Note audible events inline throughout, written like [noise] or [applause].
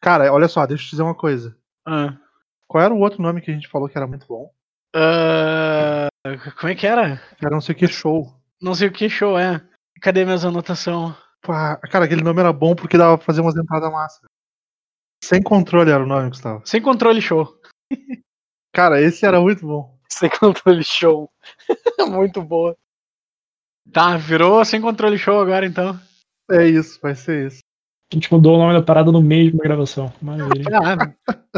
Cara, olha só, deixa eu te dizer uma coisa. Ah. Qual era o outro nome que a gente falou que era muito bom? Ah, como é que era? Era não sei o que show. Não sei o que show é. Cadê minhas anotações? Pá, cara, aquele nome era bom porque dava pra fazer umas entradas massa. Sem controle era o nome, Gustavo. Sem controle show. Cara, esse era muito bom. Sem controle show. [laughs] Muito boa. Tá, virou sem controle show agora então. É isso, vai ser isso. A gente mudou o nome da parada no uma gravação. Maravilha. Ah,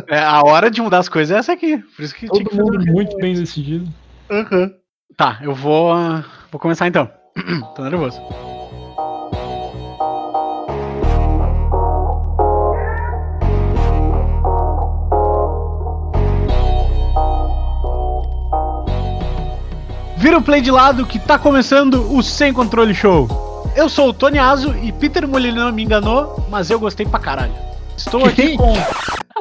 é, a hora de mudar as coisas é essa aqui. Por isso que tinha Todo que mundo muito bem decidido. Aham. Tá, eu vou. ah, Vou começar então. [clears throat] Tô nervoso. Vira o play de lado que tá começando o Sem Controle Show. Eu sou o Tony Azo e Peter Molyneux me enganou, mas eu gostei pra caralho. Estou aqui com.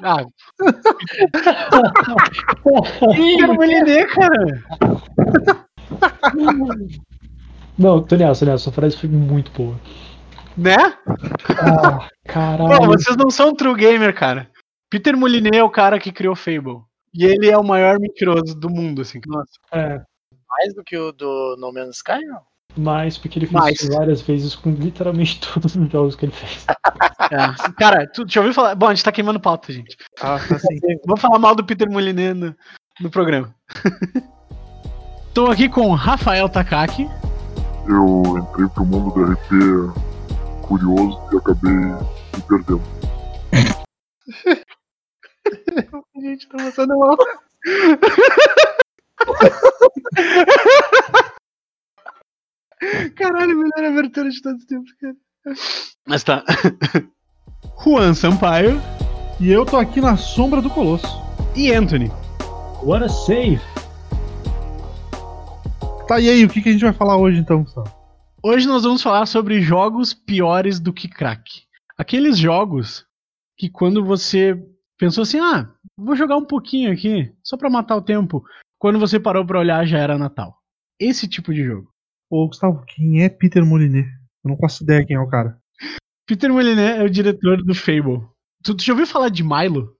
Ah. [laughs] Peter Molyneux, cara. Não, Toniel, Toniel, sua frase foi muito boa. Né? Ah, caralho. Pô, vocês não são true gamer, cara. Peter Molyneux é o cara que criou Fable. E ele é o maior mentiroso do mundo, assim. Nossa. É, Mais do que o do No Man's Sky, não? Mais porque ele fez isso várias vezes com literalmente [laughs] todos os jogos que ele fez. É. Cara, tu já ouviu falar? Bom, a gente tá queimando pauta, gente. Ah, tá assim. [laughs] Vamos falar mal do Peter Molyneux no, no programa. [laughs] Tô aqui com Rafael Takaki. eu entrei pro mundo do RP curioso e acabei me perdendo. Gente, tá passando mal. Caralho, melhor abertura de todos os tempos, cara. Mas tá. [laughs] Juan Sampaio E eu tô aqui na sombra do Colosso. e Anthony. What a save! Tá, e aí, o que, que a gente vai falar hoje então, Gustavo? Hoje nós vamos falar sobre jogos piores do que crack. Aqueles jogos que quando você pensou assim, ah, vou jogar um pouquinho aqui, só pra matar o tempo. Quando você parou pra olhar já era Natal. Esse tipo de jogo. Ô, Gustavo, quem é Peter Molyneux? Eu não faço ideia quem é o cara. Peter Molyneux é o diretor do Fable. Tu, tu já ouviu falar de Milo?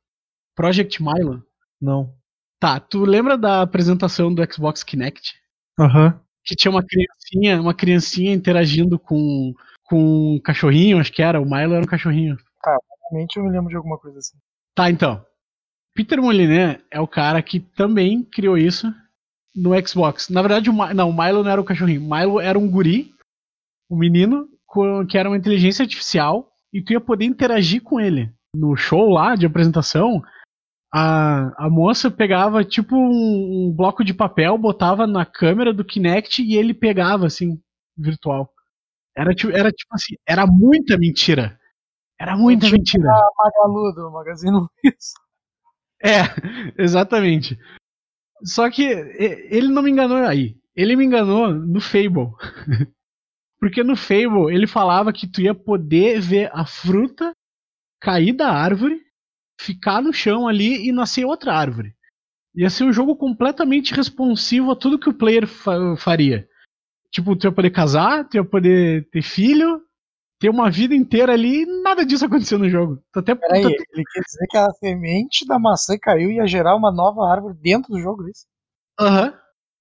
Project Milo? Não. Tá, tu lembra da apresentação do Xbox Kinect? Aham. Que tinha uma criancinha, uma criancinha interagindo com, com um cachorrinho, acho que era. O Milo era um cachorrinho. Realmente eu me lembro de alguma coisa assim. Tá, então. Peter Molyneux é o cara que também criou isso no Xbox. Na verdade, o não, o Milo não era o cachorrinho. Milo era um guri, um menino, com- que era uma inteligência artificial, e tu ia poder interagir com ele. No show lá de apresentação, a, a moça pegava tipo um, um bloco de papel, botava na câmera do Kinect e ele pegava, assim, virtual. Era, tipo- era tipo assim, era muita mentira. Era muita mentira. A Magalu do Magazine Luiza. É, [laughs] exatamente. Só que ele não me enganou aí. Ele me enganou no Fable. [laughs] Porque no Fable ele falava que tu ia poder ver a fruta cair da árvore, ficar no chão ali e nascer outra árvore. Ia ser um jogo completamente responsivo a tudo que o player fa- faria. Tipo, tu ia poder casar, tu ia poder ter filho, ter uma vida inteira ali e nada disso aconteceu no jogo. Tu até, Peraí, tu- ele quer dizer que a semente da maçã caiu e ia gerar uma nova árvore dentro do jogo, é isso? Aham.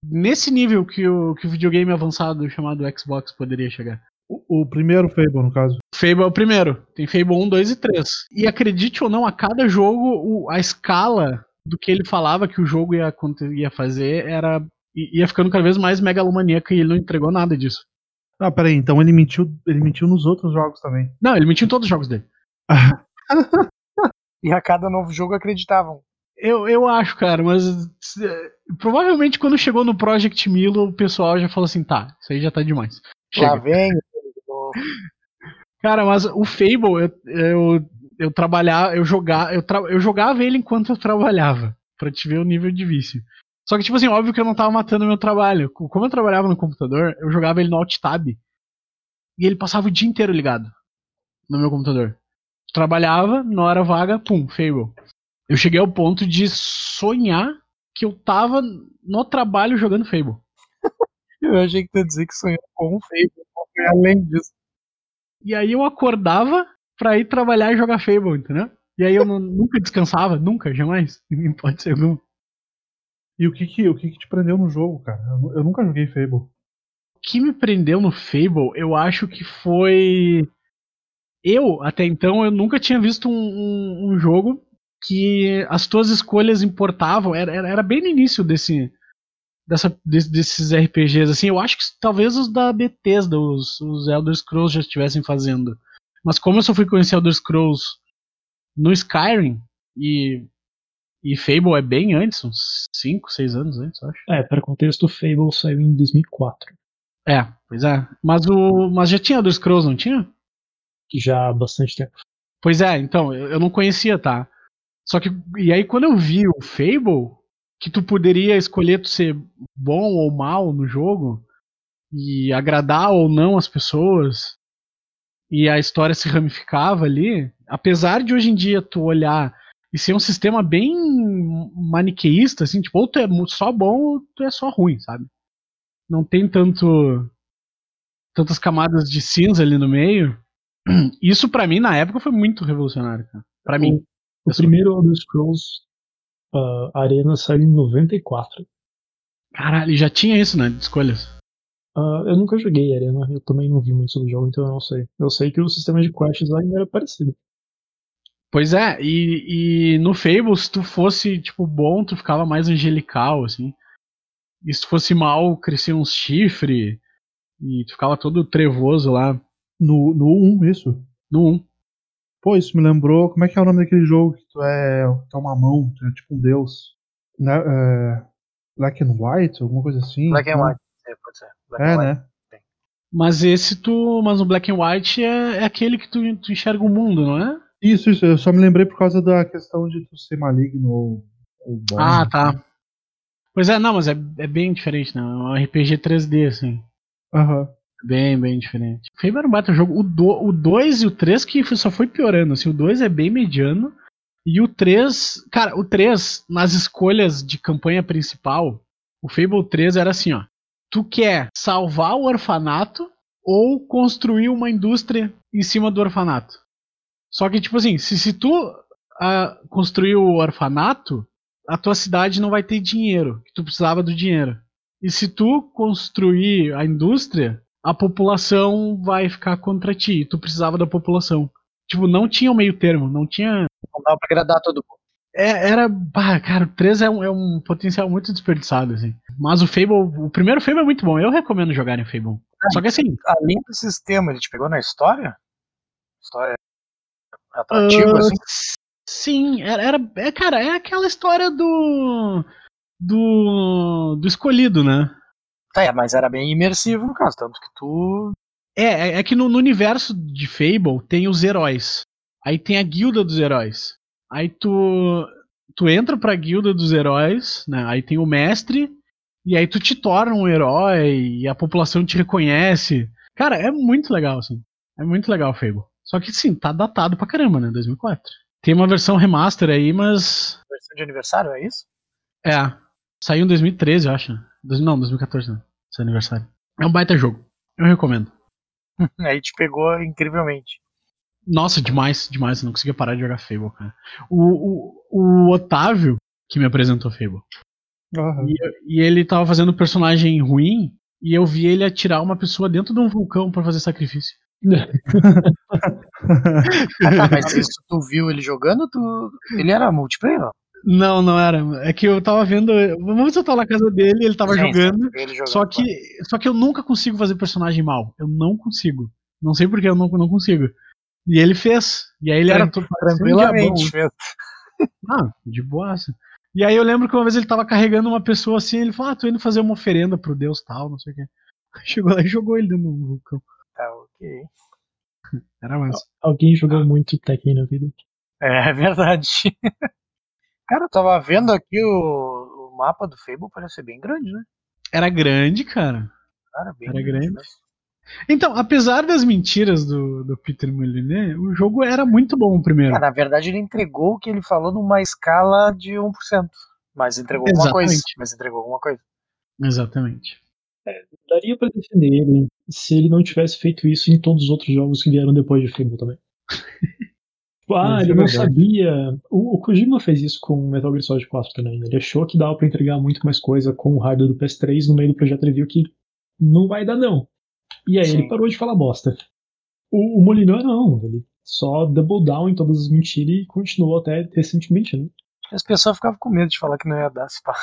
Nesse nível que o, que o videogame avançado chamado Xbox poderia chegar. O, o primeiro Fable, no caso. Fable é o primeiro. Tem Fable 1, 2 e 3. E acredite ou não, a cada jogo, o- a escala do que ele falava que o jogo ia, ia fazer era. ia ficando cada vez mais megalomaníaca e ele não entregou nada disso. Ah, peraí, então ele mentiu, ele mentiu nos outros jogos também. Não, ele mentiu em todos os jogos dele. [laughs] E a cada novo jogo acreditavam. Eu, eu acho, cara, mas provavelmente quando chegou no Project Milo, o pessoal já falou assim: tá, isso aí já tá demais. Chega. Lá vem. o- [laughs] Cara, mas o Fable, eu, eu, eu trabalhava, eu jogava, eu, tra- eu jogava ele enquanto eu trabalhava, pra te ver o nível de vício. Só que, tipo assim, óbvio que eu não tava matando meu trabalho. Co- Como eu trabalhava no computador, eu jogava ele no Alt Tab. E ele passava o dia inteiro ligado no meu computador. Trabalhava, na hora vaga, pum, Fable. Eu cheguei ao ponto de sonhar que eu tava no trabalho jogando Fable. [laughs] Eu achei que tu ia dizer que sonhou com um feio. Foi além disso. E aí eu acordava pra ir trabalhar e jogar Fable, entendeu? E aí eu nunca descansava, nunca, jamais, [laughs] em hipótese alguma. E o que que, o que que te prendeu no jogo, cara? Eu, eu nunca joguei Fable. O que me prendeu no Fable, eu acho que foi. Eu, até então, eu nunca tinha visto um, um- um jogo que as tuas escolhas importavam. Era, era, era bem no início desse, dessa, desse- desses RPGs. Assim, eu acho que talvez os da Bethesda, os, os Elder Scrolls já estivessem fazendo. Mas como eu só fui conhecer Elder Scrolls no Skyrim e, e Fable é bem antes, uns 5, 6 anos antes, eu acho. É, para contexto, o Fable saiu em 2004. É, pois é. Mas, o, mas já tinha Elder Scrolls, não tinha? Já há bastante tempo. Pois é, então, eu, eu não conhecia, tá? Só que, e aí quando eu vi o Fable, que tu poderia escolher tu ser bom ou mal no jogo, e agradar ou não as pessoas, e a história se ramificava ali, apesar de hoje em dia tu olhar e ser um sistema bem maniqueísta, assim, tipo, ou tu é só bom ou tu é só ruim, sabe? Não tem tanto tantas camadas de cinza ali no meio. [clears throat] Isso pra mim na época foi muito revolucionário, cara. Para mim. O primeiro Elder Scrolls uh, Arena saiu em 94. Caralho, já tinha isso, né? De escolhas. Ah, eu nunca joguei Arena, eu também não vi muito sobre o jogo, então eu não sei. Eu sei que o sistema de quests ainda era parecido. Pois é, e, e no Fable, se tu fosse, tipo, bom, tu ficava mais angelical, assim. E se tu fosse mal, crescia uns chifre. E tu ficava todo trevoso lá No, no 1, isso. no 1. Pô, isso me lembrou. Como é que é o nome daquele jogo que tu é, tu é uma mão, tu é tipo um deus? Né? É, Black and White, alguma coisa assim? Black and? White. É, pode ser. Black É, and White. né? Mas esse tu. Mas o Black and White é, é aquele que tu, tu enxerga o mundo, não é? Isso, isso. Eu só me lembrei por causa da questão de tu ser maligno ou, ou bom. Ah, tá. Pois é, não, mas é, é bem diferente, né? É um RPG 3D, assim. Aham. Bem, bem diferente. Fable era um baita jogo. O 2 o dois e o 3 que foi- só foi piorando. Assim, o 2 é bem mediano. E o 3. Cara, o 3, nas escolhas de campanha principal, o Fable 3 era assim, ó. Tu quer salvar o orfanato ou construir uma indústria em cima do orfanato? Só que, tipo assim, se, se tu ah, construir o orfanato, a tua cidade não vai ter dinheiro, que tu precisava do dinheiro. E se tu construir a indústria, a população vai ficar contra ti. Tu precisava da população. Tipo, não tinha um meio termo, não tinha. Não dava pra agradar todo mundo. É, era. Bah, cara, o 3 é um, é um potencial muito desperdiçado, assim. Mas o Fable. O primeiro Fable é muito bom. Eu recomendo jogar em Fable. Só que assim. Além do sistema, ele te pegou na história? História atrativa, ah, assim? Sim, era, era. É, cara, é aquela história do. Do. Do escolhido, né? Tá, é, mas era bem imersivo no caso, tanto que tu. É, é, é que no, no universo de Fable tem os heróis. Aí tem a guilda dos heróis. Aí tu tu entra pra guilda dos heróis, né? Aí tem o mestre e aí tu te torna um herói e a população te reconhece. Cara, é muito legal assim. É muito legal Fable. Só que sim, tá datado pra caramba, né? 2004. Tem uma versão remaster aí, mas Versão de aniversário, é isso? é, saiu em 2013, eu acho. Dois- Não, 2014 não. Seu aniversário. É um baita jogo. Eu recomendo. [laughs] Aí te pegou incrivelmente. Nossa, demais, demais. Eu não conseguia parar de jogar Fable, cara. O, o, o Otávio, que me apresentou Fable, Aham. e, e ele tava fazendo um personagem ruim, e eu vi ele atirar uma pessoa dentro de um vulcão pra fazer sacrifício. [laughs] [laughs] Ah, tá, mas [laughs] isso tu viu ele jogando, tu. Ele era multiplayer, não? Não, não era. É que eu tava vendo. Vamos eu tava na casa dele, ele tava Sim, jogando. ele jogando, Só que, só que eu nunca consigo fazer personagem mal. Eu não consigo. Não sei porque eu não, não consigo. E ele fez. E aí ele era todo Tranquilamente, parecia um mesmo. [laughs] Ah, de boaça. E aí eu lembro que uma vez ele tava carregando uma pessoa assim, ele falou, ah, tô indo fazer uma oferenda pro deus tal, não sei o quê. Chegou lá e jogou ele dentro do vulcão. Tá, ok. [laughs] Era massa. Alguém jogou muito Tekken na vida. É verdade. [laughs] Cara, eu tava vendo aqui o, o mapa do Fable, parece ser bem grande, né? Era grande, cara. Cara, bem Era grande. mesmo. Então, apesar das mentiras do, do Peter Molyneux, o jogo era muito bom o primeiro. É, na verdade, ele entregou o que ele falou numa escala de 1%. Mas entregou alguma coisa. Exatamente. Mas entregou alguma coisa. Exatamente. Daria pra defender ele se ele não tivesse feito isso em todos os outros jogos que vieram depois de Fable também. [laughs] Ah, ele é não sabia. O, o Kojima fez isso com o Metal Gear Solid 4 também. Ele achou que dava pra entregar muito mais coisa com o hardware do PS3 no meio do projeto. Ele viu que não vai dar, não. E aí Sim. ele parou de falar bosta. O, o Molineux não. Ele só double down em todas as mentiras e continuou até recentemente, né? As pessoas ficavam com medo de falar que não ia dar, se pá.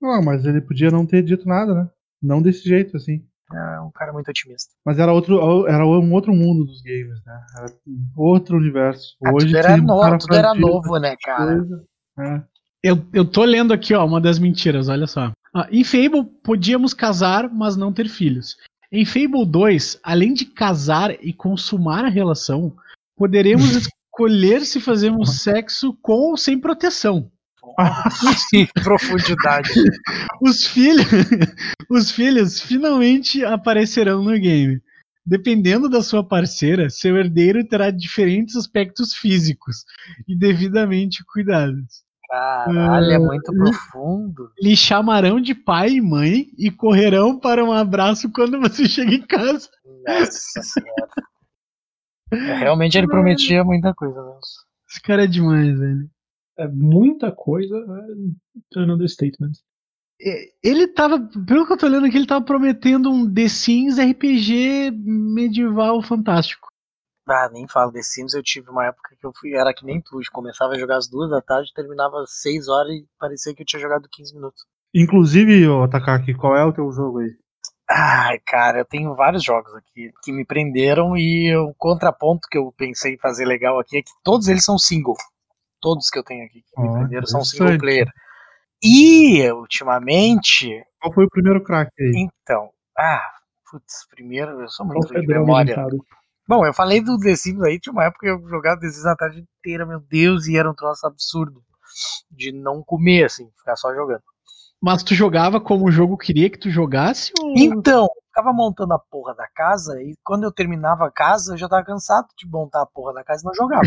Não, [laughs] mas ele podia não ter dito nada, né? Não desse jeito, assim. É um cara muito otimista. Mas era outro, era um outro mundo dos games, né? Era outro universo. Ah, Hoje tudo era, um no- cara tudo era novo, né, cara? coisa. É. Eu, eu tô lendo aqui, ó, uma das mentiras, olha só. Ah, em Fable, podíamos casar, mas não ter filhos. Em Fable 2, além de casar e consumar a relação, poderemos [laughs] escolher se fazemos sexo com ou sem proteção. [laughs] Profundidade. Os filhos, [laughs] os filhos finalmente aparecerão no game. Dependendo da sua parceira, seu herdeiro terá diferentes aspectos físicos e devidamente cuidados. Caralho, é muito profundo. Lhe chamarão de pai e mãe e correrão para um abraço quando você [laughs] chega em casa. Nossa senhora. É, realmente ele prometia muita coisa mesmo. Esse cara é demais, velho. É muita coisa. É an understatement. É, Ele tava, pelo que eu tô lendo aqui, ele tava prometendo um The Sims RPG medieval fantástico. Ah, nem falo The Sims, eu tive uma época que eu fui, era que nem tu, começava a jogar às duas da tarde, terminava às seis horas e parecia que eu tinha jogado 15 minutos. Inclusive, ô, Takaki, qual é o teu jogo aí? Ai, cara, eu tenho vários jogos aqui que me prenderam e o contraponto que eu pensei em fazer legal aqui é que todos eles são single. Todos que eu tenho aqui que me prenderam são single player. E, ultimamente, Qual foi o primeiro crack aí? então, ah, putz, primeiro, eu sou Qual muito a de memória. Bom, eu falei do The Sims aí, tinha uma época que eu jogava The Sims a tarde inteira, meu Deus, e era um troço absurdo. De não comer, assim, ficar só jogando. Mas tu jogava como o jogo queria que tu jogasse? Ou... Então, eu ficava montando a porra da casa, e quando eu terminava a casa, eu já tava cansado de montar a porra da casa e não jogava.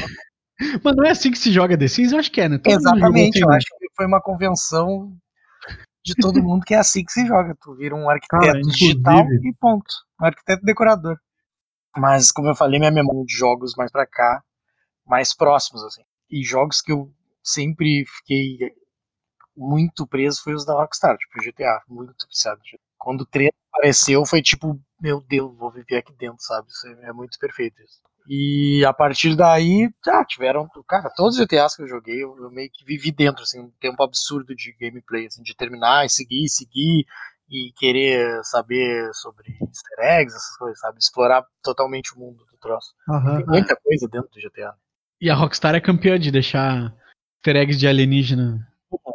Mas não é assim que se joga The Sims? Eu acho que é, né? Todo Exatamente, eu acho que foi uma convenção de todo mundo que é assim que se joga. Tu vira um arquiteto Cara, digital e ponto. Um arquiteto decorador. Mas, como eu falei, minha memória de jogos mais pra cá, mais próximos, assim. E jogos que eu sempre fiquei muito preso foi os da Rockstar, tipo GTA, muito viciado. Quando o 3 apareceu, foi tipo, meu Deus, vou viver aqui dentro, sabe? Isso é é muito perfeito isso. E a partir daí, já tiveram, cara, todos os GTAs que eu joguei, eu, eu meio que vivi dentro, assim, um tempo absurdo de gameplay, assim, de terminar e seguir, seguir, e querer saber sobre easter eggs, essas coisas, sabe? Explorar totalmente o mundo do troço. Aham. Tem muita coisa dentro do GTA. E a Rockstar é campeã de deixar easter eggs de alienígena.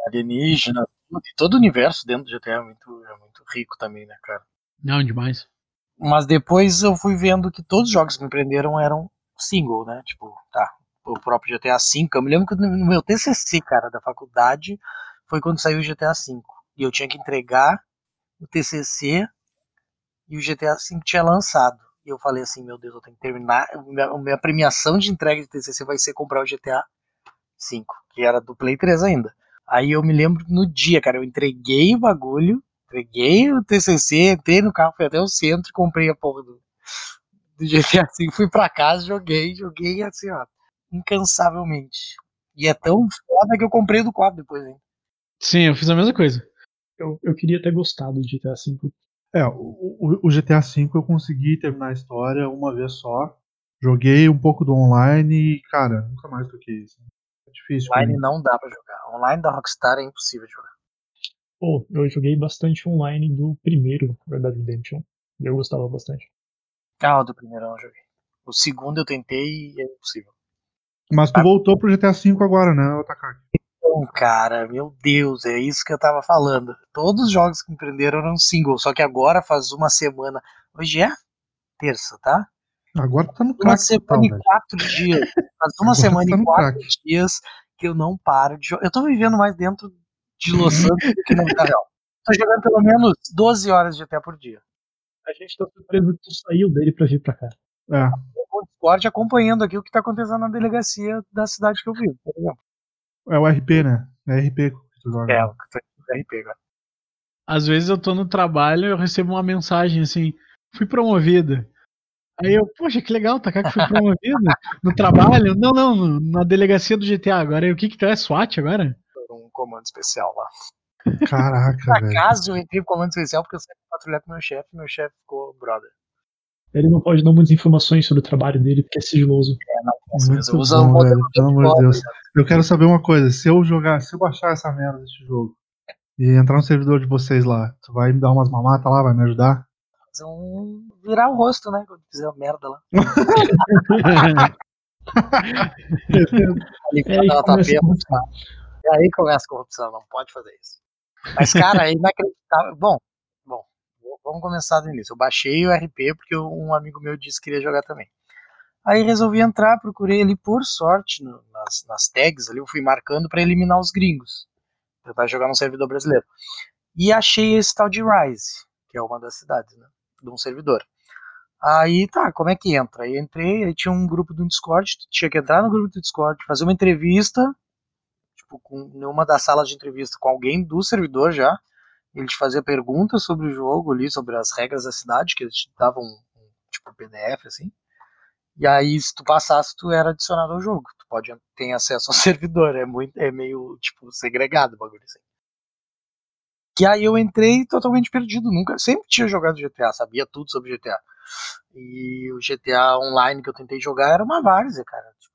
Alienígena, tudo, e todo o universo dentro do GTA é muito, é muito rico também, né, cara? Não, demais. Mas depois eu fui vendo que todos os jogos que me prenderam eram single, né? Tipo, tá, o próprio GTA V. Eu me lembro que no meu TCC, cara, da faculdade, foi quando saiu o GTA V. E eu tinha que entregar o TCC e o GTA V tinha lançado. E eu falei assim, meu Deus, eu tenho que terminar. Minha, minha premiação de entrega de TCC vai ser comprar o GTA V, que era do Play 3 ainda. Aí eu me lembro no dia, cara, eu entreguei o bagulho, entreguei o TCC, entrei no carro, fui até o centro e comprei a porra do, do GTA V, [laughs] fui pra casa, joguei, joguei assim, ó, incansavelmente. E é tão foda que eu comprei do 4 depois, hein? Sim, eu fiz a mesma coisa. Eu, eu queria ter gostado de GTA V. É, o, o- o GTA V eu consegui terminar a história uma vez só. Joguei um pouco do online e, cara, nunca mais toquei isso. É difícil. Online não dá pra jogar. Online da Rockstar é impossível de jogar. Pô, eu joguei bastante online do primeiro Red Dead Redemption. E eu gostava bastante. Ah, o do primeiro eu não joguei. O segundo eu tentei e é impossível. Mas tu voltou pro GTA V agora, né, Takaki? Então, cara, meu Deus, é isso que eu tava falando. Todos os jogos que me prenderam eram single, só que agora faz uma semana. Hoje é terça, tá? Agora tá no Uma crack total, semana e velho. quatro dias. Faz uma Agora semana tá e quatro crack. dias que eu não paro de jogar. Eu tô vivendo mais dentro de Los Santos do que na vida real. Tô jogando pelo menos 12 horas de GTA por dia. A gente tá surpreso que tu saiu dele pra vir pra cá. É. O Discord acompanhando aqui o que tá acontecendo na delegacia da cidade que eu vivo, por exemplo. É o RP, né? É RP que tu joga. É, o que tá aqui no RP agora. Às vezes eu tô no trabalho e eu recebo uma mensagem assim: fui promovida. Aí eu, poxa, que legal, tá que foi promovido no trabalho. Não, não, na delegacia do GTA agora. E o que que tu é? SWAT agora? Um comando especial lá. Caraca, [laughs] Por velho. acaso eu entrei pro comando especial porque eu saí patrulhar com meu chefe e meu chefe ficou brother. Ele não pode dar muitas informações sobre o trabalho dele porque é sigiloso. Nossa, Muito eu uso um bom, modelo velho, pelo amor de Deus. Eu quero saber uma coisa, se eu jogar, se eu baixar essa merda desse jogo e entrar no servidor de vocês lá, tu vai me dar umas mamatas lá, vai me ajudar? fazer um. virar o rosto, né? Quando fizer uma merda lá. [laughs] [laughs] Ali É aí ela E aí começa a corrupção, não pode fazer isso. Mas, cara, é inacreditável. Bom, bom, vamos começar do início. Eu baixei o RP porque um amigo meu disse que queria jogar também. Aí resolvi entrar, procurei ali por sorte no- nas, nas tags ali, eu fui marcando pra eliminar os gringos. Tentar jogar no servidor brasileiro. E achei esse tal de Rise, que é uma das cidades, né? De um servidor. Aí tá, como é que entra? Aí entrei, aí tinha um grupo do Discord, tinha que entrar no grupo do Discord, fazer uma entrevista, tipo, com numa das salas de entrevista com alguém do servidor já. Ele te fazia perguntas sobre o jogo ali, sobre as regras da cidade, que eles te davam um, tipo PDF assim. E aí, se tu passasse, tu era adicionado ao jogo. Tu pode ter acesso ao [laughs] servidor. É muito, é meio tipo segregado o bagulho assim. E aí eu entrei totalmente perdido, nunca, sempre tinha jogado GTA, sabia tudo sobre GTA. E o GTA Online que eu tentei jogar era uma várzea, cara. Tipo,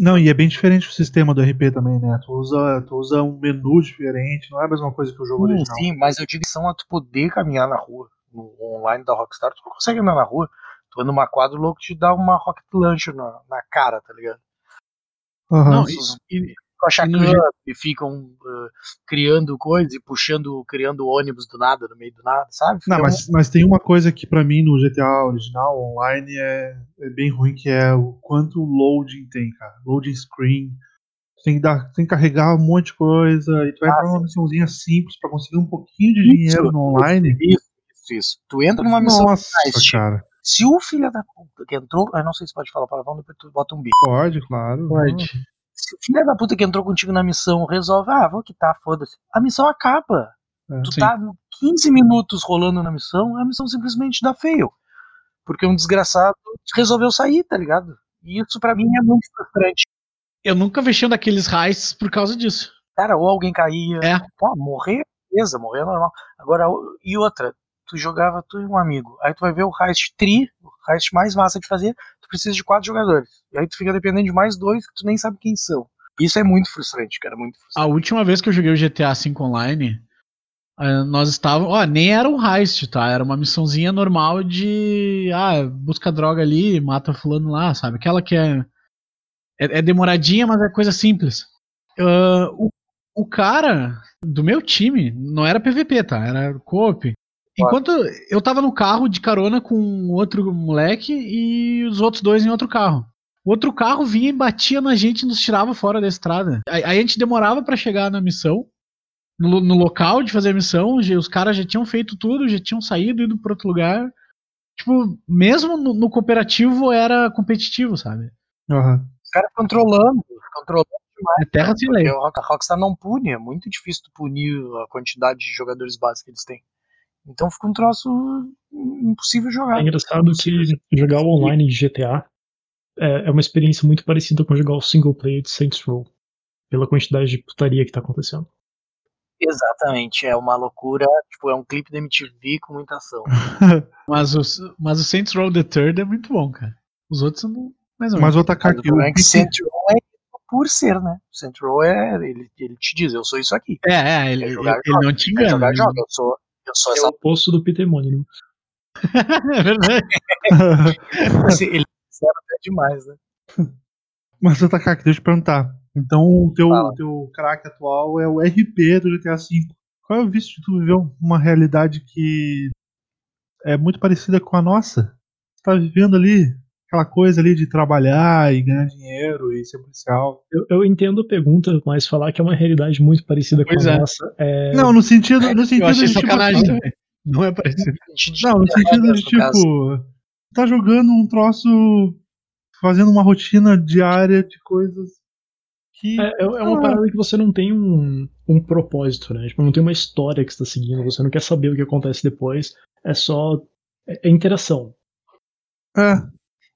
Não, e é bem diferente o sistema do RP também, né? Tu usa, tu usa um menu diferente, não é a mesma coisa que o jogo Sim, original. sim, mas eu digo que são a tu poder caminhar na rua. No online da Rockstar, tu não consegue andar na rua. Tu anda numa quadra, o louco te dá uma rocket launcher na, na cara, tá ligado? Aham. Não, e, e- Com a e ficam uh, criando coisas e puxando, criando ônibus do nada, no meio do nada, sabe? Não, mas, mas tem uma coisa que pra mim no GTA original, online, é, é bem ruim, que é o quanto loading tem, cara. Loading screen. Tem que, dar, tem que carregar um monte de coisa, e tu vai Ah, entrar numa missãozinha simples pra conseguir um pouquinho de Isso, dinheiro no online. Isso, isso, isso. Tu entra numa missão. Nossa, Heist. cara. Se o filho da puta que entrou. Eu não sei se pode falar palavrão, depois tu bota um bico. Pode, claro. pode. Se o filho da puta que entrou contigo na missão resolve, ah, vou quitar, foda-se. A missão acaba. É. Tu Sim. tá 15 minutos rolando na missão, a missão simplesmente dá fail. Porque um desgraçado resolveu sair, tá ligado? E isso pra mim é muito frustrante. Eu nunca fechei um daqueles heists por causa disso. Cara, ou alguém caía. É. Pô, morrer, beleza, morrer é normal. Agora, e outra, tu jogava tu e um amigo. Aí tu vai ver o heist tri, o heist mais massa de fazer, precisa de quatro jogadores. E aí tu fica dependendo de mais dois que tu nem sabe quem são. Isso é muito frustrante, cara, muito A frustrante. última vez que eu joguei o GTA V online, eh, nós estávamos. Ó, nem era um heist, tá? Era uma missãozinha normal de. Ah, busca droga ali, mata fulano lá, sabe? Aquela que é. É, é demoradinha, mas é coisa simples. Ah, o, o cara do meu time não era PVP, tá? Era co-op. Enquanto eu tava no carro de carona com outro moleque e os outros dois em outro carro. O outro carro vinha e batia na gente e nos tirava fora da estrada. Aí, a gente demorava pra chegar na missão, no, no local de fazer a missão, os caras já tinham feito tudo, já tinham saído, ido pra outro lugar. Tipo, mesmo no, no cooperativo era competitivo, sabe? Aham. Os caras controlando, controlando. É terra sem Porque lei. a Rockstar não pune, é muito difícil tu punir a quantidade de jogadores básicos que eles têm. Então fica um troço impossível jogar. É engraçado que jogar o online de GTA é, é uma experiência muito parecida com jogar o single player de Saints Row. Pela quantidade de putaria que tá acontecendo. Exatamente, é uma loucura, tipo, é um clipe da MTV com muita ação. [laughs] Mas o, mas o Saints Row the Third é muito bom, cara. Os outros são mais ou menos. Mas vou tacar Mas o é O que Saints Row é por ser, né? Saints Row é, ele, ele te diz, eu sou isso aqui. É, é, ele, Quer jogar, ele não te engana. jogar, ele- joga. Eu sou, sou É o oposto do Peter Molyneux. [laughs] é verdade. [laughs] Assim, ele fizeram até demais, né? Mas aqui, deixa eu te perguntar. Então o teu, Fala. teu craque atual é o RP do GTA V. Qual é o vício de tu viver uma realidade que é muito parecida com a nossa? Você tá vivendo ali aquela coisa ali de trabalhar e ganhar dinheiro e ser policial. Eu, eu entendo a pergunta, mas falar que é uma realidade muito parecida Pois com a é. nossa é. Não, no sentido, no sentido Eu achei de tipo sacanagem assim, também. Não é parecido. [laughs] Não, no de sentido de tipo, tá jogando um troço, fazendo uma rotina diária de coisas que. É, é uma Ah. parada que você não tem um, um propósito, né? Tipo, não tem uma história que você tá seguindo, você não quer saber o que acontece depois, é só. É, é interação. É,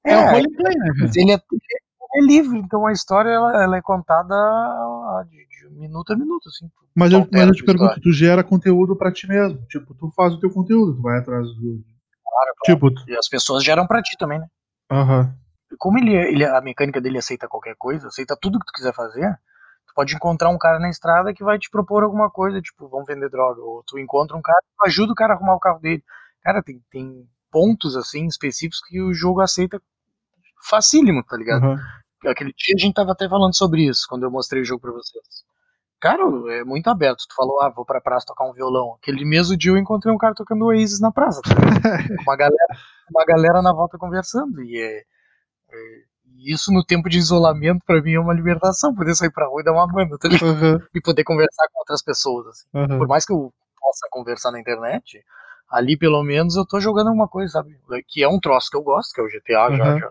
É, o roleplay, né, cara? Mas ele é, ele é livre, então a história ela, ela é contada a- de, de minuto a minuto, assim. mas eu, mas eu te pergunto, história. tu gera conteúdo pra ti mesmo. Tipo, tu faz o teu conteúdo, tu vai atrás do. Claro. Tipo, tu- E as pessoas geram pra ti também, né? aham. E como ele, é- ele, a mecânica dele aceita qualquer coisa, aceita tudo que tu quiser fazer, tu pode encontrar um cara na estrada que vai te propor alguma coisa, tipo, vamos vender droga, ou tu encontra um cara tu ajuda o cara a arrumar o carro dele. Cara, tem, tem pontos, assim, específicos que o jogo aceita facílimo, tá ligado? aham. Aquele dia a gente tava até falando sobre isso, quando eu mostrei o jogo pra vocês. Cara, é muito aberto. Tu falou, ah, vou pra praça tocar um violão. Aquele mesmo dia eu encontrei um cara tocando Oasis na praça. tá [laughs] uma, galera, uma galera na volta conversando. E é, é- isso no tempo de isolamento, pra mim, é uma libertação. Poder sair pra rua e dar uma banda, tá ligado? Aham, E poder conversar com outras pessoas. assim. aham. Por mais que eu possa conversar na internet, ali pelo menos eu tô jogando alguma coisa, sabe? Que é um troço que eu gosto, que é o GTA, já, Uhum. já é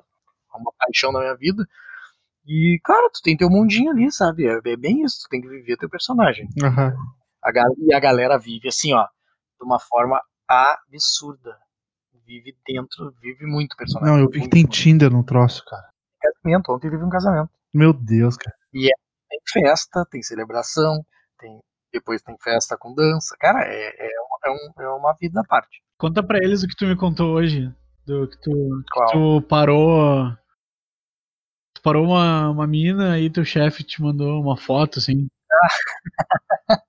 uma paixão na minha vida. E, cara, tu tem teu mundinho ali, sabe? É, é bem isso, tu tem que viver teu personagem. aham. A gal- e a galera vive assim, ó, de uma forma absurda. Vive dentro, vive muito personagem. Não, eu vi que tem muito. Tinder no troço, cara. casamento. Ontem teve um casamento. Meu Deus, cara. Tem festa, tem celebração, tem depois tem festa com dança. Cara, é, é, uma- é, um- é uma vida à parte. Conta pra eles o que tu me contou hoje. Do que tu, que tu parou. Parou uma, uma mina e teu chefe te mandou uma foto, assim. [laughs]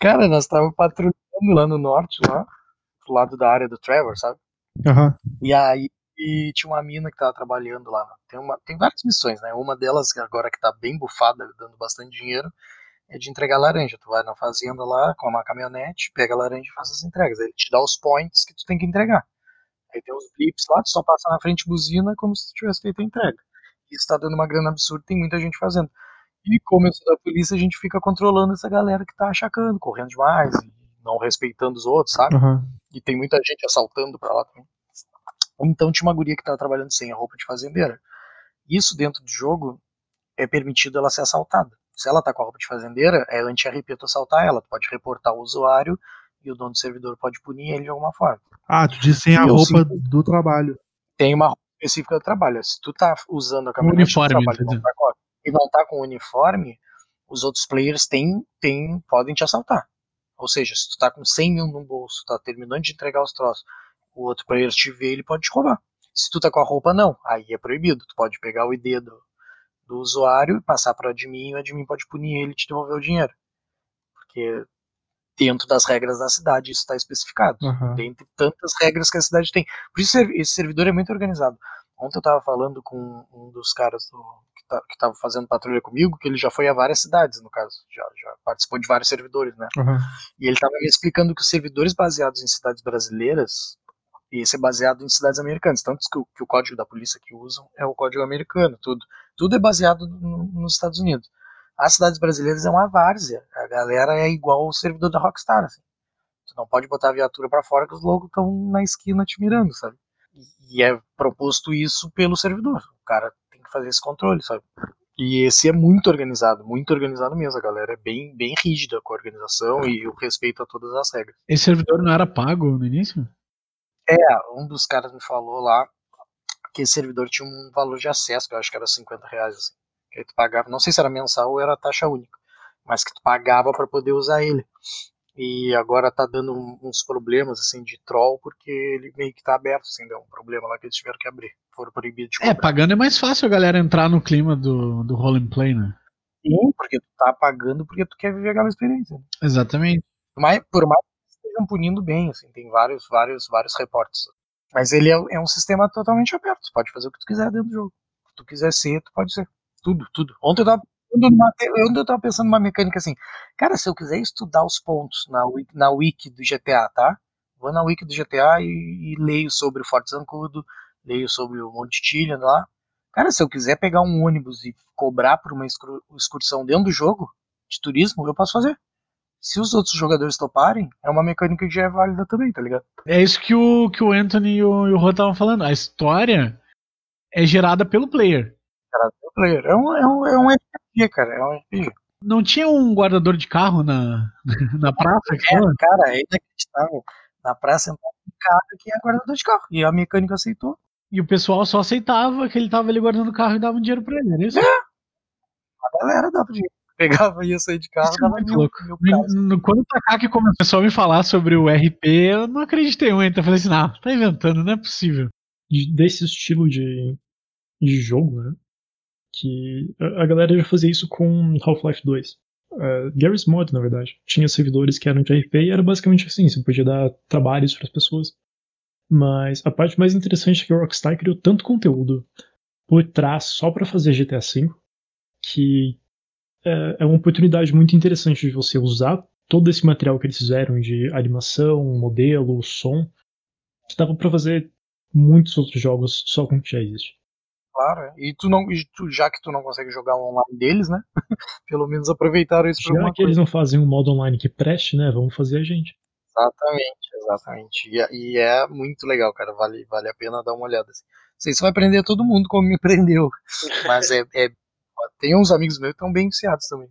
Cara, nós estávamos patrulhando lá no norte, lá, do lado da área do Trevor, sabe? Aham. E aí e tinha uma mina que tava trabalhando lá. Tem, uma, tem várias missões, né? Uma delas, agora que tá bem bufada, dando bastante dinheiro, é de entregar laranja. Tu vai na fazenda lá com uma caminhonete, pega a laranja e faz as entregas. Aí ele te dá os points que tu tem que entregar. Aí tem os blips lá, tu só passa na frente buzina como se tu tivesse feito a entrega. Isso tá dando uma grana absurda, tem muita gente fazendo. E como eu sou da polícia, a gente fica controlando essa galera que tá achacando, correndo demais, não respeitando os outros, sabe? Aham. E tem muita gente assaltando pra lá também. Então tinha uma guria que tava trabalhando sem a roupa de fazendeira. Isso dentro do jogo é permitido ela ser assaltada. Se ela tá com a roupa de fazendeira, é anti-RP tu assaltar ela. Tu pode reportar o usuário e o dono do servidor pode punir ele de alguma forma. Ah, tu disse sem a roupa sinto- do trabalho. Tem uma roupa específica do trabalho. Se tu tá usando a caminhonete uniforme, do trabalho e não, tá com, e não tá com o uniforme, os outros players têm, têm, podem te assaltar. Ou seja, se tu tá com 100 mil no bolso, tá terminando de entregar os troços, o outro player te vê, ele pode te roubar. Se tu tá com a roupa, não. Aí é proibido. Tu pode pegar o ID do, do usuário e passar para o admin, e o admin pode punir ele e te devolver o dinheiro. Porque dentro das regras da cidade isso está especificado. Aham. Dentre tantas regras que a cidade tem. Por isso esse servidor é muito organizado. Ontem eu estava falando com um dos caras do, que tá- estava fazendo patrulha comigo, que ele já foi a várias cidades, no caso. Já, já participou de vários servidores, né? Aham. E ele estava me explicando que os servidores baseados em cidades brasileiras, e esse é baseado em cidades americanas, tanto que o, que o código da polícia que usam é o código americano, tudo. Tudo é baseado no- nos Estados Unidos. As cidades brasileiras é uma várzea, a galera é igual o servidor da Rockstar, assim. Tu não pode botar a viatura pra fora que os logos estão na esquina te mirando, sabe? E- E é proposto isso pelo servidor. O cara tem que fazer esse controle, sabe? E esse é muito organizado, muito organizado mesmo. A galera é bem, bem rígida com a organização e o respeito a todas as regras. Esse servidor não era pago no início? É, um dos caras me falou lá que esse servidor tinha um valor de acesso, que eu acho que era 50 reais, assim. Que aí tu pagava, não sei se era mensal ou era taxa única, mas que tu pagava para poder usar ele. E agora tá dando uns problemas, assim, de troll, porque ele meio que tá aberto, assim, deu um problema lá que eles tiveram que abrir. Foram proibidos de É, cobrar. pagando é mais fácil a galera entrar no clima do, do role and play, né? Sim, porque tu tá pagando porque tu quer viver aquela experiência. né? Exatamente. Mas, por mais que estejam punindo bem, assim, tem vários, vários, vários reportes. Mas ele é, é um sistema totalmente aberto. Tu pode fazer o que tu quiser dentro do jogo. O que tu quiser ser, tu pode ser. Tudo, tudo. Ontem eu tava, ontem eu tava pensando numa mecânica assim. Cara, se eu quiser estudar os pontos na, wiki- na wiki do GTA, tá? Vou na wiki do GTA e, e leio sobre o Forte Zancudo, leio sobre o Monte Tillian lá. Cara, se eu quiser pegar um ônibus e cobrar por uma excursão dentro do jogo, de turismo, eu posso fazer. Se os outros jogadores toparem, é uma mecânica que já é válida também, tá ligado? É isso que o, que o Anthony e o, e o Rô estavam falando. A história é gerada pelo player. É um, é um, é um RPG, cara. É um RPG. Não tinha um guardador de carro na, [laughs] na praça? É, cara, é inacreditável. Na praça entrava um cara que é guardador de carro. E a mecânica aceitou. E o pessoal só aceitava que ele tava ali guardando o carro e dava um dinheiro pra ele, era isso? A galera dava dinheiro. Pegava, ia sair de carro, Isso é dava no- Quando o Takaki começou a me falar sobre o RP, eu não acreditei muito. Eu falei assim, não, tá inventando, não é possível. de- desse estilo de, de jogo, né? Que a, galera já fazia isso com Half-Life 2. Uh, Garry's Mod, na verdade. Tinha servidores que eram de RP e era basicamente assim, você podia dar trabalhos para as pessoas. Mas a parte mais interessante é que a Rockstar criou tanto conteúdo por trás só para fazer GTA V que é, é uma oportunidade muito interessante de você usar todo esse material que eles fizeram de animação, modelo, som, que dava para fazer muitos outros jogos só com o que já existe. Claro, é. e tu não, e tu- já que tu não consegue jogar o online deles, né? [laughs] Pelo menos aproveitaram isso pra Já que eles coisa. não fazem um modo online que preste, né? Vamos fazer a gente. Exatamente, exatamente. E, é- e é muito legal, cara. Vale, vale a pena dar uma olhada. Assim. Não sei se vai prender todo mundo como me [laughs] prendeu. Mas é, é- tem uns amigos meus que estão bem viciados também.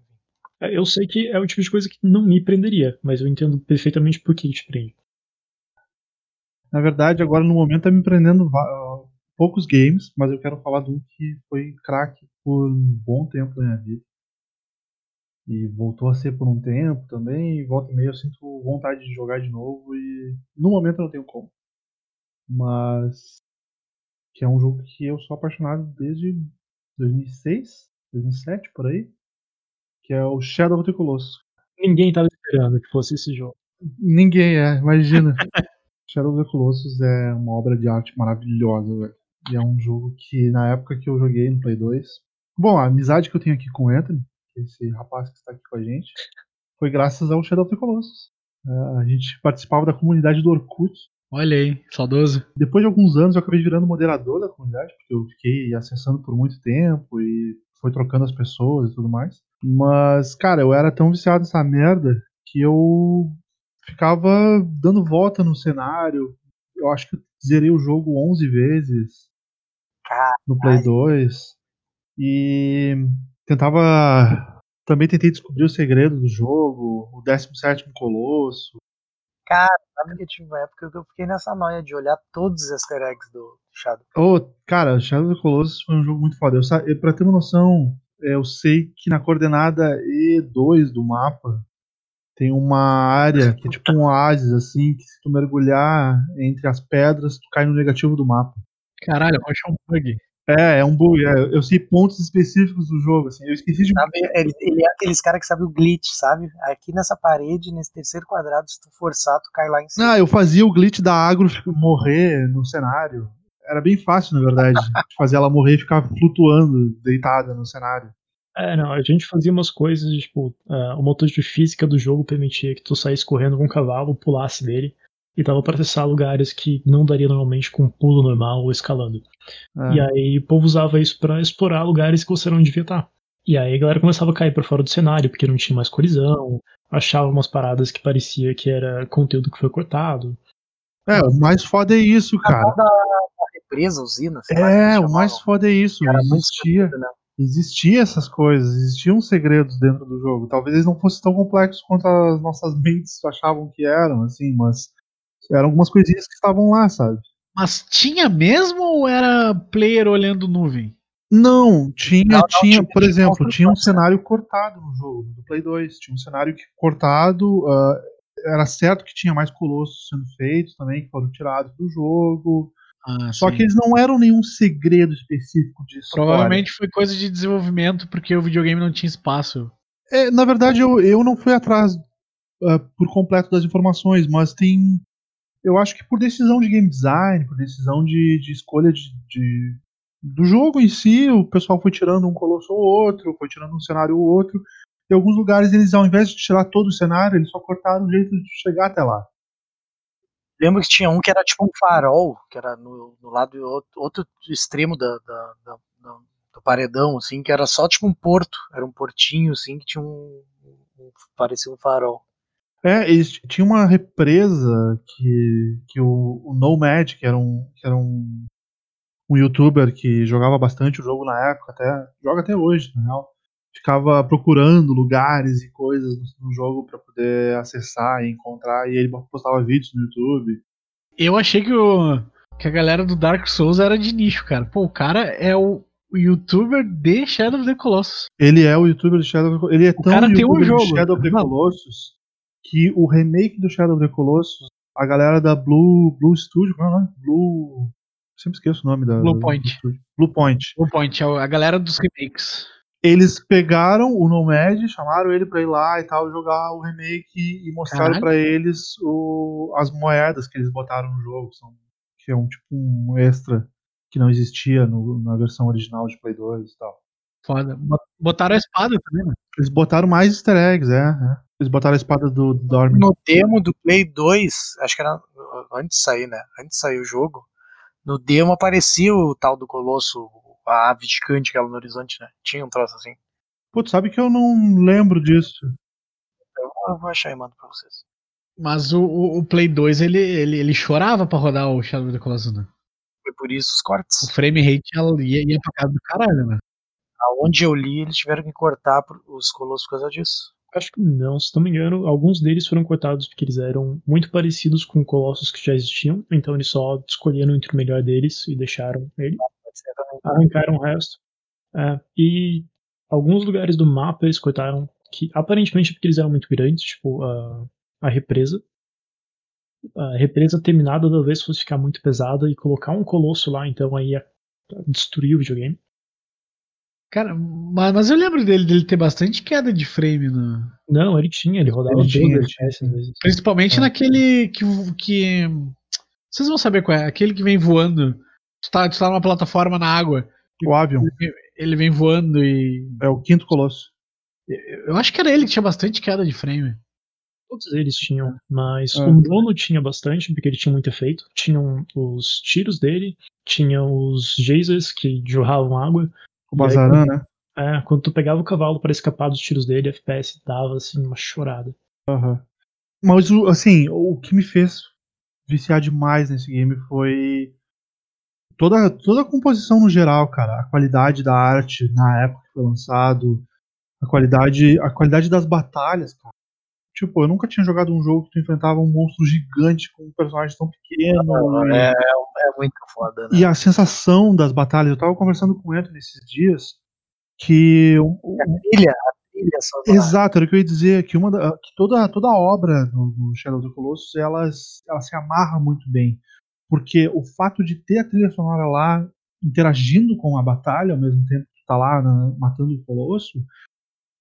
É, Eu sei que é o tipo de coisa que não me prenderia, mas eu entendo perfeitamente por que te prende. Na verdade, agora no momento tá me prendendo poucos games, mas eu quero falar de um que foi craque por um bom tempo da minha vida. E voltou a ser por um tempo também, e volta e meia eu sinto vontade de jogar de novo e no momento eu não tenho como. Mas que é um jogo que eu sou apaixonado desde 2006, 2007 por aí, que é o Shadow of the Colossus. Ninguém tava esperando que fosse esse jogo. Ninguém é, imagina. [laughs] Shadow of the Colossus é uma obra de arte maravilhosa, velho. E é um jogo que na época que eu joguei no Play 2. Bom, a amizade que eu tenho aqui com o Anthony, é esse rapaz que está aqui com a gente, foi graças ao Shadow of the Colossus. É, a gente participava da comunidade do Orkut. Olha aí, saudoso. Depois de alguns anos eu acabei virando moderador da comunidade, porque eu fiquei acessando por muito tempo e foi trocando as pessoas e tudo mais. Mas, cara, eu era tão viciado nessa merda que eu ficava dando volta no cenário. Eu acho que zerei o jogo 11 vezes no Play 2 e tentava também tentei descobrir o segredo do jogo, o 17º Colosso. Sabe que eu tive uma época que eu fiquei nessa noia de olhar todos os easter eggs do Shadow. Ô, cara, Shadow of the Colossus foi um jogo muito foda. Eu, sa- eu- pra ter uma noção, é, eu sei que na coordenada E2 do mapa tem uma área que é tipo um oásis, assim, que se tu mergulhar entre as pedras, tu cai no negativo do mapa. Caralho, eu achei um bug. É, é um bug. é, eu sei pontos específicos do jogo, assim. Eu esqueci de. Sabe, ele, ele é aqueles caras que sabem o glitch, sabe? Aqui nessa parede, nesse terceiro quadrado, se tu forçar, tu cai lá em cima. Ah, eu fazia o glitch da agro morrer no cenário. Era bem fácil, na verdade, [laughs] de fazer ela morrer e ficar flutuando, deitada no cenário. É, não, a gente fazia umas coisas, tipo, ah, o motor de física do jogo permitia que tu saísse correndo com um cavalo, pulasse dele, e dava pra acessar lugares que não daria normalmente com um pulo normal ou escalando. É. E aí o povo usava isso pra explorar lugares que você não devia estar. E aí a galera começava a cair pra fora do cenário, porque não tinha mais colisão, achava umas paradas que parecia que era conteúdo que foi cortado. É, o mais foda é isso, cara. Da, da represa, usina, É, o mais foda é isso. Era muito Existia, escondido, né? existia essas coisas, existiam segredos dentro do jogo. Talvez eles não fossem tão complexos quanto as nossas mentes achavam que eram, assim, mas eram algumas coisinhas que estavam lá, sabe? Mas tinha mesmo ou era player olhando nuvem? Não, tinha, Não, não, tinha, tinha- por tinha exemplo, tinha um né? cenário cortado no jogo, do Play 2. Tinha um cenário que, cortado, ah, era certo que tinha mais colossos sendo feitos também, que foram tirados do jogo. Ah, Só sim. que eles não eram nenhum segredo específico de história. Provavelmente foi coisa de desenvolvimento porque o videogame não tinha espaço. É, na verdade, eu, eu não fui atrás ah, por completo das informações, mas tem. Eu acho que por decisão de game design, por decisão de, de escolha de, de- do jogo em si, o pessoal foi tirando um colosso ou outro, foi tirando um cenário ou outro. Em alguns lugares, eles, ao invés de tirar todo o cenário, eles só cortaram o jeito de chegar até lá. Lembro que tinha um que era tipo um farol, que era no, no lado outro, extremo da- da- da- do paredão, assim, que era só tipo um porto. Era um portinho, assim, que tinha um. um- parecia um farol. É, eles tinha uma represa que, que o, o Nomad, que era um, que era um, um youtuber que jogava bastante o jogo na época, até joga até hoje, na real. Ficava procurando lugares e coisas no, no jogo pra poder acessar e encontrar, e ele postava vídeos no YouTube. Eu achei que o, que a galera do Dark Souls era de nicho, cara. Pô, o cara é o, o youtuber de Shadow of the Colossus. Ele é o youtuber do Shadow of the Colossus. Ele é tão cara tem um jogo. Shadow of the. Colossus que o remake do Shadow of the Colossus, a galera da Blue, Blue Studio, qual é o nome? Blue. Sempre esqueço o nome da. Blue Point. Blue Point. O Point, é a galera dos remakes. Eles pegaram o Nomad, chamaram ele pra ir lá e tal, jogar o remake e mostraram pra eles o, as moedas que eles botaram no jogo, são, que é um tipo um extra que não existia no- na versão original de Play 2 e tal. Foda. Bot- Botaram a espada também, né? Eles botaram mais easter eggs, é. é. Eles botaram a espada do Dormin. No demo do Play 2, acho que era antes de sair, né? Antes de sair o jogo, no demo aparecia o tal do Colosso, a ave gigante aquela no horizonte, né? Tinha um troço assim. Putz, sabe que eu não lembro disso. Então eu vou achar e mando pra vocês. Mas o, o, o Play 2, ele, ele, ele chorava pra rodar o Shadow of the Colossus, né? Foi por isso os cortes. O frame rate ia, ia pra casa do caralho, né? Aonde eu li, eles tiveram que cortar os Colossos por causa disso. Acho que não, se não me engano, alguns deles foram cortados porque eles eram muito parecidos com colossos que já existiam, então eles só escolheram entre o melhor deles e deixaram ele. Também. arrancaram o resto. É, e alguns lugares do mapa eles cortaram, que aparentemente porque eles eram muito grandes, tipo a, a represa. A represa terminada talvez fosse ficar muito pesada e colocar um colosso lá, então aí ia destruir o videogame. Cara, mas, mas eu lembro dele, dele ter bastante queda de frame, no, Não, ele tinha, ele rodava Ele tinha, 12 ele tinha, FPS às vezes. principalmente É. naquele que, que. Vocês vão saber qual é, aquele que vem voando. Tu tá, tu tá numa plataforma na água, O Avion ele vem voando e. é o quinto colosso. Eu acho que era ele que tinha bastante queda de frame. Todos eles tinham, mas É. o mono tinha bastante, porque ele tinha muito efeito. Tinham os tiros dele, tinha os geysers que jorravam água. O Bazaran, né? É, quando tu pegava o cavalo para escapar dos tiros dele, a FPS dava assim uma chorada. Aham. Mas, o- assim, o que me fez viciar demais nesse game foi toda, toda a composição no geral, cara. A qualidade da arte na época que foi lançado, a qualidade, a qualidade das batalhas, cara. Tipo, eu nunca tinha jogado um jogo que tu enfrentava um monstro gigante com um personagem tão pequeno. e- É, é muito foda, né? E a sensação das batalhas, eu tava conversando com o Anthony esses dias, que A trilha, a trilha. Exato, era o que eu ia dizer, que, uma da- que toda, toda a obra do, do Shadow of the Colossus, ela, ela se amarra muito bem. Porque o fato de ter a trilha sonora lá interagindo com a batalha, ao mesmo tempo que tu tá lá na- matando o Colosso,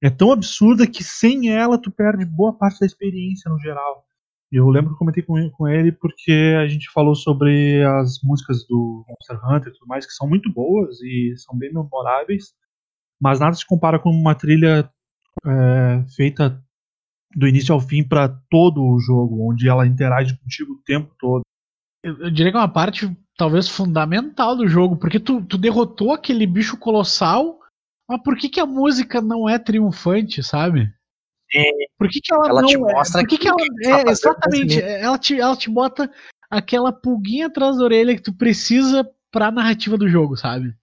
é tão absurda que sem ela tu perde boa parte da experiência no geral. Eu lembro que eu comentei com ele, porque a gente falou sobre as músicas do Monster Hunter e tudo mais, que são muito boas e são bem memoráveis, mas nada se compara com uma trilha é, feita do início ao fim para todo o jogo, onde ela interage contigo o tempo todo. Eu, eu diria que é uma parte talvez fundamental do jogo, porque tu, tu derrotou aquele bicho colossal, mas por que, que a música não é triunfante, sabe? Sim. Por que, que ela, Ela não te é? mostra Por que, que aquilo ela. que tá É, exatamente. Ela te, ela te bota aquela pulguinha atrás da orelha que tu precisa pra narrativa do jogo, sabe?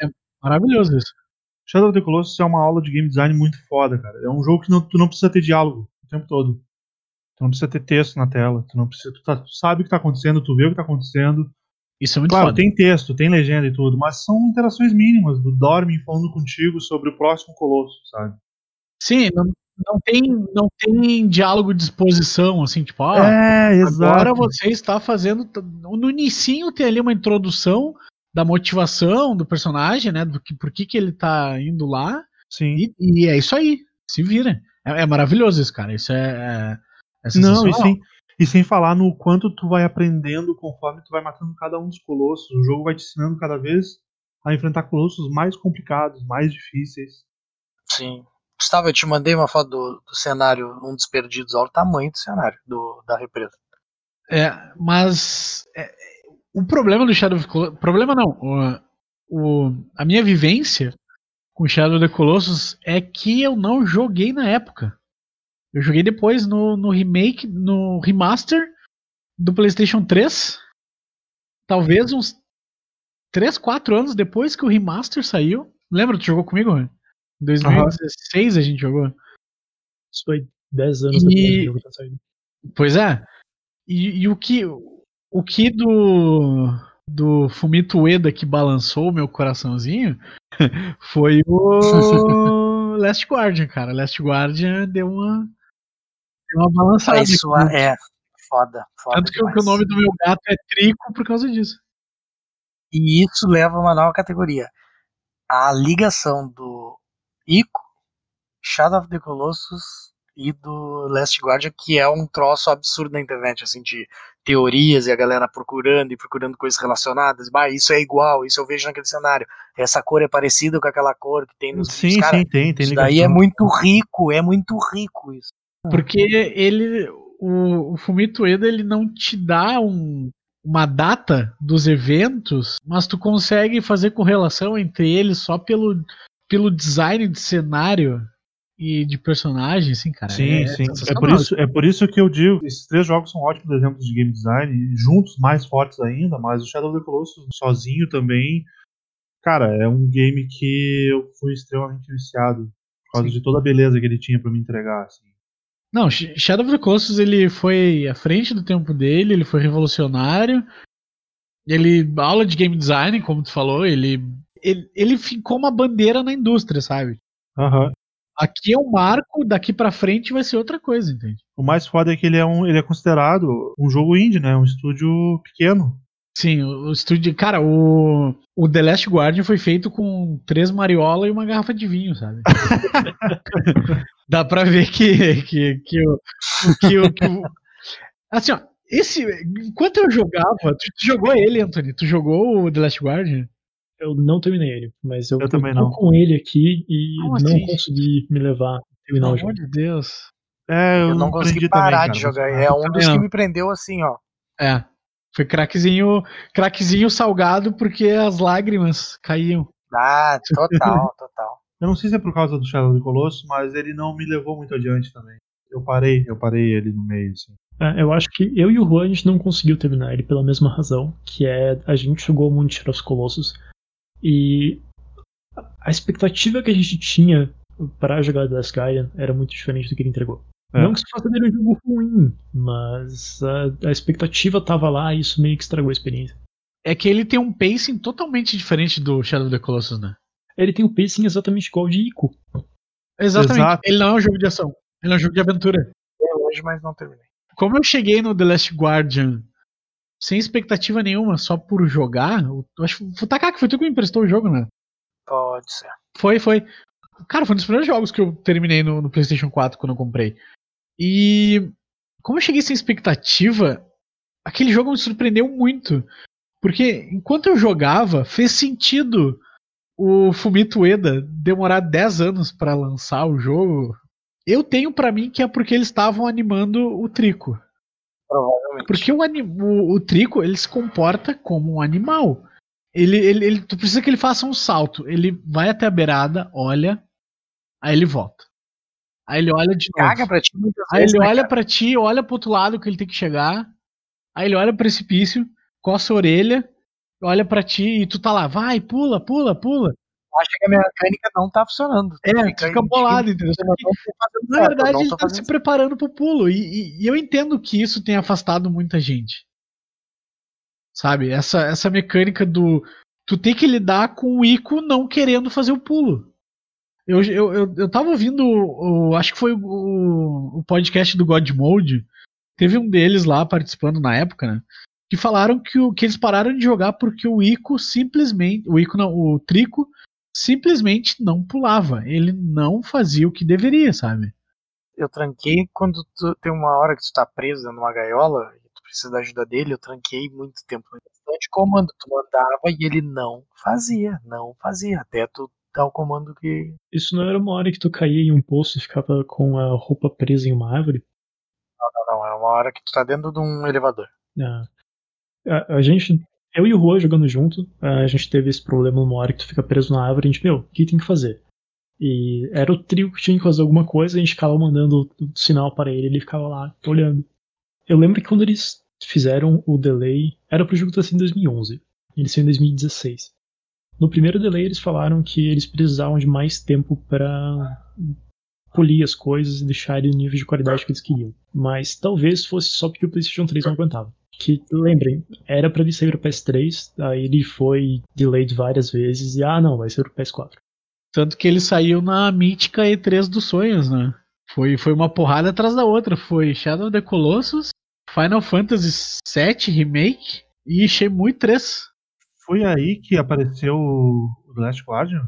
É maravilhoso isso. Shadow of the Colossus é uma aula de game design muito foda, cara. É um jogo que não, tu não precisa ter diálogo o tempo todo. Tu não precisa ter texto na tela. Tu não precisa. Tu, tá- tu sabe o que tá acontecendo, tu vê o que tá acontecendo. Isso é muito Claro, foda. tem texto, tem legenda e tudo, mas são interações mínimas do Dormin falando contigo sobre o próximo colosso, sabe? Sim, não, não, tem, não tem diálogo de exposição, assim, tipo, ah, é, exato. Agora você está fazendo. No inicinho tem ali uma introdução da motivação do personagem, né? Do que, por que, que ele tá indo lá. Sim. E, e é isso aí. Se vira. É, é maravilhoso isso, cara. Isso é. é, é Não, e sensacional. E sem falar no quanto tu vai aprendendo conforme tu vai matando cada um dos colossos. O jogo vai te ensinando cada vez a enfrentar colossos mais complicados, mais difíceis. Sim. Gustavo, eu te mandei uma foto do, do cenário, um dos perdidos, olha o tamanho do cenário do, da represa. É, mas. é, o problema do Shadow of Colossus. Problema não. O, o- a minha vivência com Shadow of the Colossus é que eu não joguei na época. Eu joguei depois no, no remake, no remaster do PlayStation 3. Talvez uns 3, 4 anos depois que o remaster saiu. Lembra, tu jogou comigo? Em 2016 a gente jogou. Isso foi 10 anos E- depois do jogo ter saído. Pois é. E, e o que o que do do Fumito Ueda que balançou o meu coraçãozinho [laughs] foi o [laughs] Last Guardian, cara. Last Guardian deu uma, deu uma balançada. Isso aqui. é foda, foda Tanto que, o- que o demais. nome do meu gato é Trico por causa disso. E isso leva a uma nova categoria. A ligação do Ico, Shadow of the Colossus e do Last Guardian, que é um troço absurdo na internet, assim, de teorias e a galera procurando e procurando coisas relacionadas. Bah, isso é igual, isso eu vejo naquele cenário. Essa cor é parecida com aquela cor que tem nos Sim, vídeos. Cara, sim, tem, tem isso daí é ligação. muito rico, é muito rico isso. Porque ele. O, o Fumito Ueda ele não te dá um, uma data dos eventos, mas tu consegue fazer correlação entre eles só pelo, pelo design de cenário e de personagem, assim, cara. Sim, é sim. É por, isso, é por isso que eu digo, esses três jogos são ótimos exemplos de game design, e juntos mais fortes ainda, mas o Shadow of the Colossus sozinho também, cara, é um game que eu fui extremamente viciado, por causa Sim. de toda a beleza que ele tinha pra me entregar, assim. Não, Sh- Shadow of the Colossus ele foi à frente do tempo dele, ele foi revolucionário. Ele aula de game design, como tu falou, ele ele, ele ficou uma bandeira na indústria, sabe? Aham. Aqui é um marco, daqui pra frente vai ser outra coisa, entende? O mais foda é que ele é, um, ele é considerado um jogo indie, né? Um estúdio pequeno. Sim, o, o estúdio, cara, o o The Last Guardian foi feito com três mariola e uma garrafa de vinho, sabe? [laughs] Dá pra ver que que que o que o, que o- assim, ó, esse enquanto eu jogava, tu, tu jogou ele, Anthony? Tu jogou o The Last Guardian? Eu não terminei ele, mas eu, Eu também tô não. com ele aqui e Como não assim? consegui me levar a terminar Pelo o jogo. amor de Deus. É, eu, Eu não consegui parar também, de jogar. É um dos Não. que me prendeu assim, ó. É. Foi craquezinho, craquezinho salgado porque as lágrimas caíam. Ah, total, [laughs] total. Eu não sei se é por causa do Shadow the Colossus, mas ele não me levou muito adiante também. Eu parei, eu parei ele no meio, assim. É, eu acho que eu e o Juan a gente não conseguiu terminar ele pela mesma razão, que é a gente jogou muito Shadow of the Colossus e a expectativa que a gente tinha para jogar The Last Guardian era muito diferente do que ele entregou. É. Não que se faça dele um jogo ruim, mas a, a expectativa tava lá e isso meio que estragou a experiência. É que ele tem um pacing totalmente diferente do Shadow of the Colossus, né? Ele tem o pacing exatamente igual ao de Ico. Exatamente. Exato. Ele não é um jogo de ação. Ele é um jogo de aventura. É hoje, mas não terminei. Como eu cheguei no The Last Guardian sem expectativa nenhuma, só por jogar, eu acho que foi Takaki, foi tu que me emprestou o jogo, né? Pode ser. Foi, foi. Cara, foi um dos primeiros jogos que eu terminei no, no PlayStation 4 quando eu comprei. E como eu cheguei sem expectativa, aquele jogo me surpreendeu muito. Porque enquanto eu jogava, fez sentido o Fumito Ueda demorar 10 anos pra lançar o jogo. Eu tenho pra mim que é porque eles estavam animando o Trico. Provavelmente. Porque o, o, o Trico, ele se comporta como um animal. Ele, ele, ele, tu precisa que ele faça um salto. Ele vai até a beirada, olha, aí ele volta. Aí ele olha de novo. Caga pra ti muitas Aí vezes, ele né, olha cara? pra ti, olha pro outro lado que ele tem que chegar. Aí ele olha pro precipício, coça a orelha, olha pra ti e tu tá lá, vai, pula, pula, pula. Acha que a minha mecânica não tá funcionando. É, tu fica bolado, entendeu? Fazendo Na verdade, ele tô tá se preparando pro pulo. E, e- e eu entendo que isso tem afastado muita gente. Sabe? Essa, essa mecânica do. Tu tem que lidar com o Ico não querendo fazer o pulo. Eu, eu, eu, eu tava ouvindo. O, acho que foi o, o podcast do God Mode. Teve um deles lá participando na época, né? Que falaram que, o, que eles pararam de jogar porque o Ico simplesmente. O Ico não, o Trico simplesmente não pulava. Ele não fazia o que deveria, sabe? Eu tranquei quando tu, tem uma hora que tu tá preso numa gaiola e tu precisa da ajuda dele, eu tranquei muito tempo de comando. Tu mandava e ele não fazia, não fazia. Até tu dar o comando que. Isso não era uma hora que tu caía em um poço e ficava com a roupa presa em uma árvore? Não, não, é uma hora que tu tá dentro de um elevador. Ah. A, a gente, eu e o Juan jogando junto, a gente teve esse problema numa hora que tu fica preso na árvore, a gente, meu, o que tem que fazer? E era o trio que tinha que fazer alguma coisa, a gente ficava mandando o sinal para ele, ele ficava lá, olhando. Eu lembro que quando eles fizeram o delay, era pro jogo estar assim em 2011, eles saiu em 2016. No primeiro delay eles falaram que eles precisavam de mais tempo para polir as coisas e deixar ele no nível de qualidade que eles queriam. Mas talvez fosse só porque o PlayStation 3 não aguentava. Que, lembrem, era pra ele sair pro PS3, aí ele foi delayed várias vezes e, ah, não, vai ser pro PS4. Tanto que ele saiu na mítica E3 dos sonhos, né? Foi, foi uma porrada atrás da outra. Foi Shadow of the Colossus, Final Fantasy VII Remake e Shenmue 3. Foi aí que apareceu o The Last Guardian?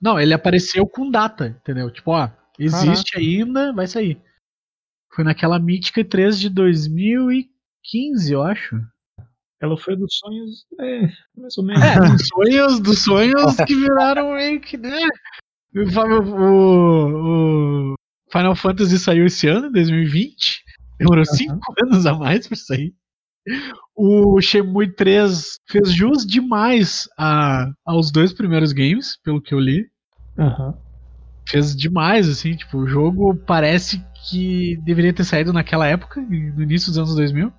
Não, ele apareceu com data, entendeu? Tipo, ó, existe ainda, vai sair. Foi naquela mítica E3 de 2015, eu acho. Ela foi dos sonhos, é, mais ou menos. É, dos sonhos, dos sonhos que viraram meio que, né? O, o- o Final Fantasy saiu esse ano, 2020. Demorou 5 anos a mais pra sair. O Shenmue 3 fez jus demais a, aos dois primeiros games, pelo que eu li. Aham. Fez demais, assim, tipo, o jogo parece que deveria ter saído naquela época, no início dos anos 2000.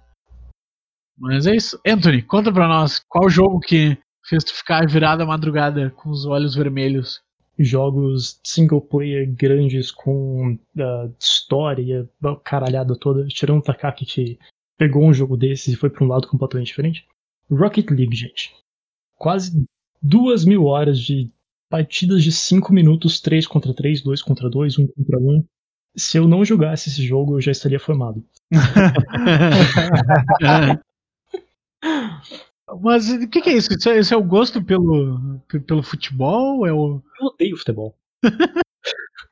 Mas é isso. Anthony, conta pra nós, qual jogo que fez tu ficar virado a madrugada com os olhos vermelhos? Jogos single player grandes com ah, história, caralhada toda, tirando o Takaki que pegou um jogo desses e foi pra um lado completamente diferente. Rocket League, gente. Quase duas mil horas de partidas de 5 minutos, 3 contra 3, 2 contra 2, 1 contra 1. Se eu não jogasse esse jogo, eu já estaria formado. [laughs] Mas o que, que é isso? Isso é, isso é o gosto pelo, pe- pelo futebol? É o. Eu odeio futebol. [laughs]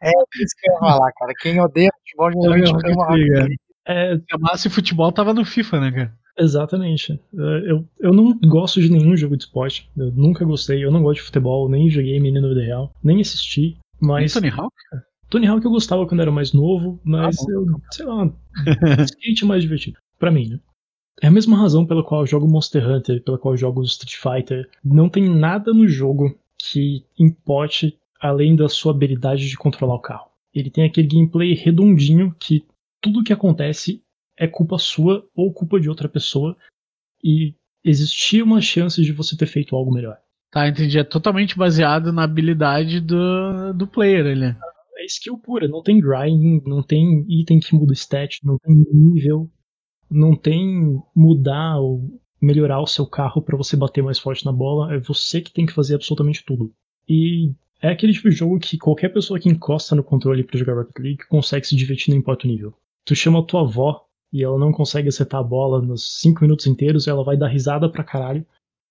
É isso que eu ia falar, cara. Quem odeia futebol geralmente ama Rocket League, Rocket é. Se amasse futebol, tava no FIFA, né, cara? Exatamente. É, Eu, eu não gosto de nenhum jogo de esporte. Eu nunca gostei. Eu não gosto de futebol, nem joguei menino vida real, nem assisti. Mas Tony Hawk? Tony Hawk eu gostava quando era mais novo, mas Ah, eu, sei lá, skate mais divertido. Pra mim, né? É a mesma razão pela qual eu jogo Monster Hunter, pela qual eu jogo Street Fighter. Não tem nada no jogo que importe além da sua habilidade de controlar o carro. Ele tem aquele gameplay redondinho que tudo que acontece é culpa sua ou culpa de outra pessoa e existia uma chance de você ter feito algo melhor. Tá, entendi. É totalmente baseado na habilidade do, do player, ele. É skill pura, não tem grinding, não tem item que muda stat, não tem nível, não tem mudar ou melhorar o seu carro pra você bater mais forte na bola, é você que tem que fazer absolutamente tudo. E é aquele tipo de jogo que qualquer pessoa que encosta no controle pra jogar Rocket League consegue se divertir, não importa o nível. Tu chama a tua avó e ela não consegue acertar a bola nos 5 minutos inteiros, ela vai dar risada pra caralho,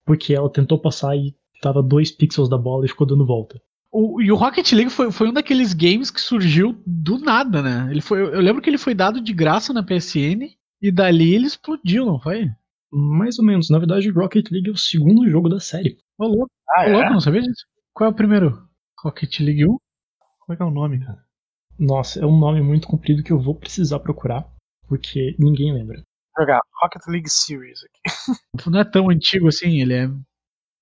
porque ela tentou passar e tava dois pixels da bola e ficou dando volta. O, e o Rocket League foi, foi um daqueles games que surgiu do nada, né? Ele foi, eu lembro que ele foi dado de graça na PSN e dali ele explodiu, não foi? Mais ou menos. Na verdade, Rocket League é o segundo jogo da série. Ô, louco, Ah, ô, louco, é? não sabia disso. Qual é o primeiro? Rocket League 1? Como é que é o nome, cara? Nossa, é um nome muito comprido que eu vou precisar procurar, porque ninguém lembra. Jogar Rocket League Series aqui. [laughs] Não é tão antigo assim, ele é.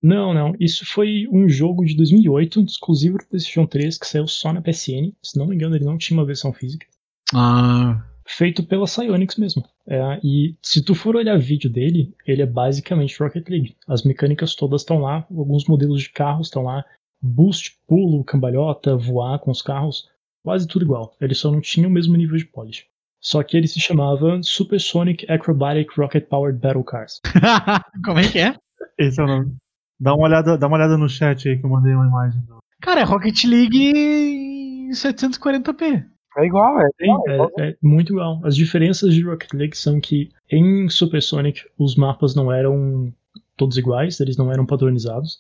Não, não. Isso foi um jogo de 2008, exclusivo do PlayStation 3, que saiu só na PSN. Se não me engano, ele não tinha uma versão física. Ah. Feito pela Psyonix mesmo. É, e se tu for olhar vídeo dele, ele é basicamente Rocket League. As mecânicas todas estão lá, alguns modelos de carros estão lá. Boost, pulo, cambalhota, voar com os carros, quase tudo igual. Ele só não tinha o mesmo nível de polish. Só que ele se chamava Supersonic Acrobatic Rocket Powered Battle Cars. [laughs] Como é que é? Esse é o nome. Dá uma olhada, dá uma olhada no chat aí que eu mandei uma imagem. do- Cara, é Rocket League em 740p. É igual, é. Igual, é igual. é, é muito igual. As diferenças de Rocket League são que em Supersonic os mapas não eram todos iguais, eles não eram padronizados.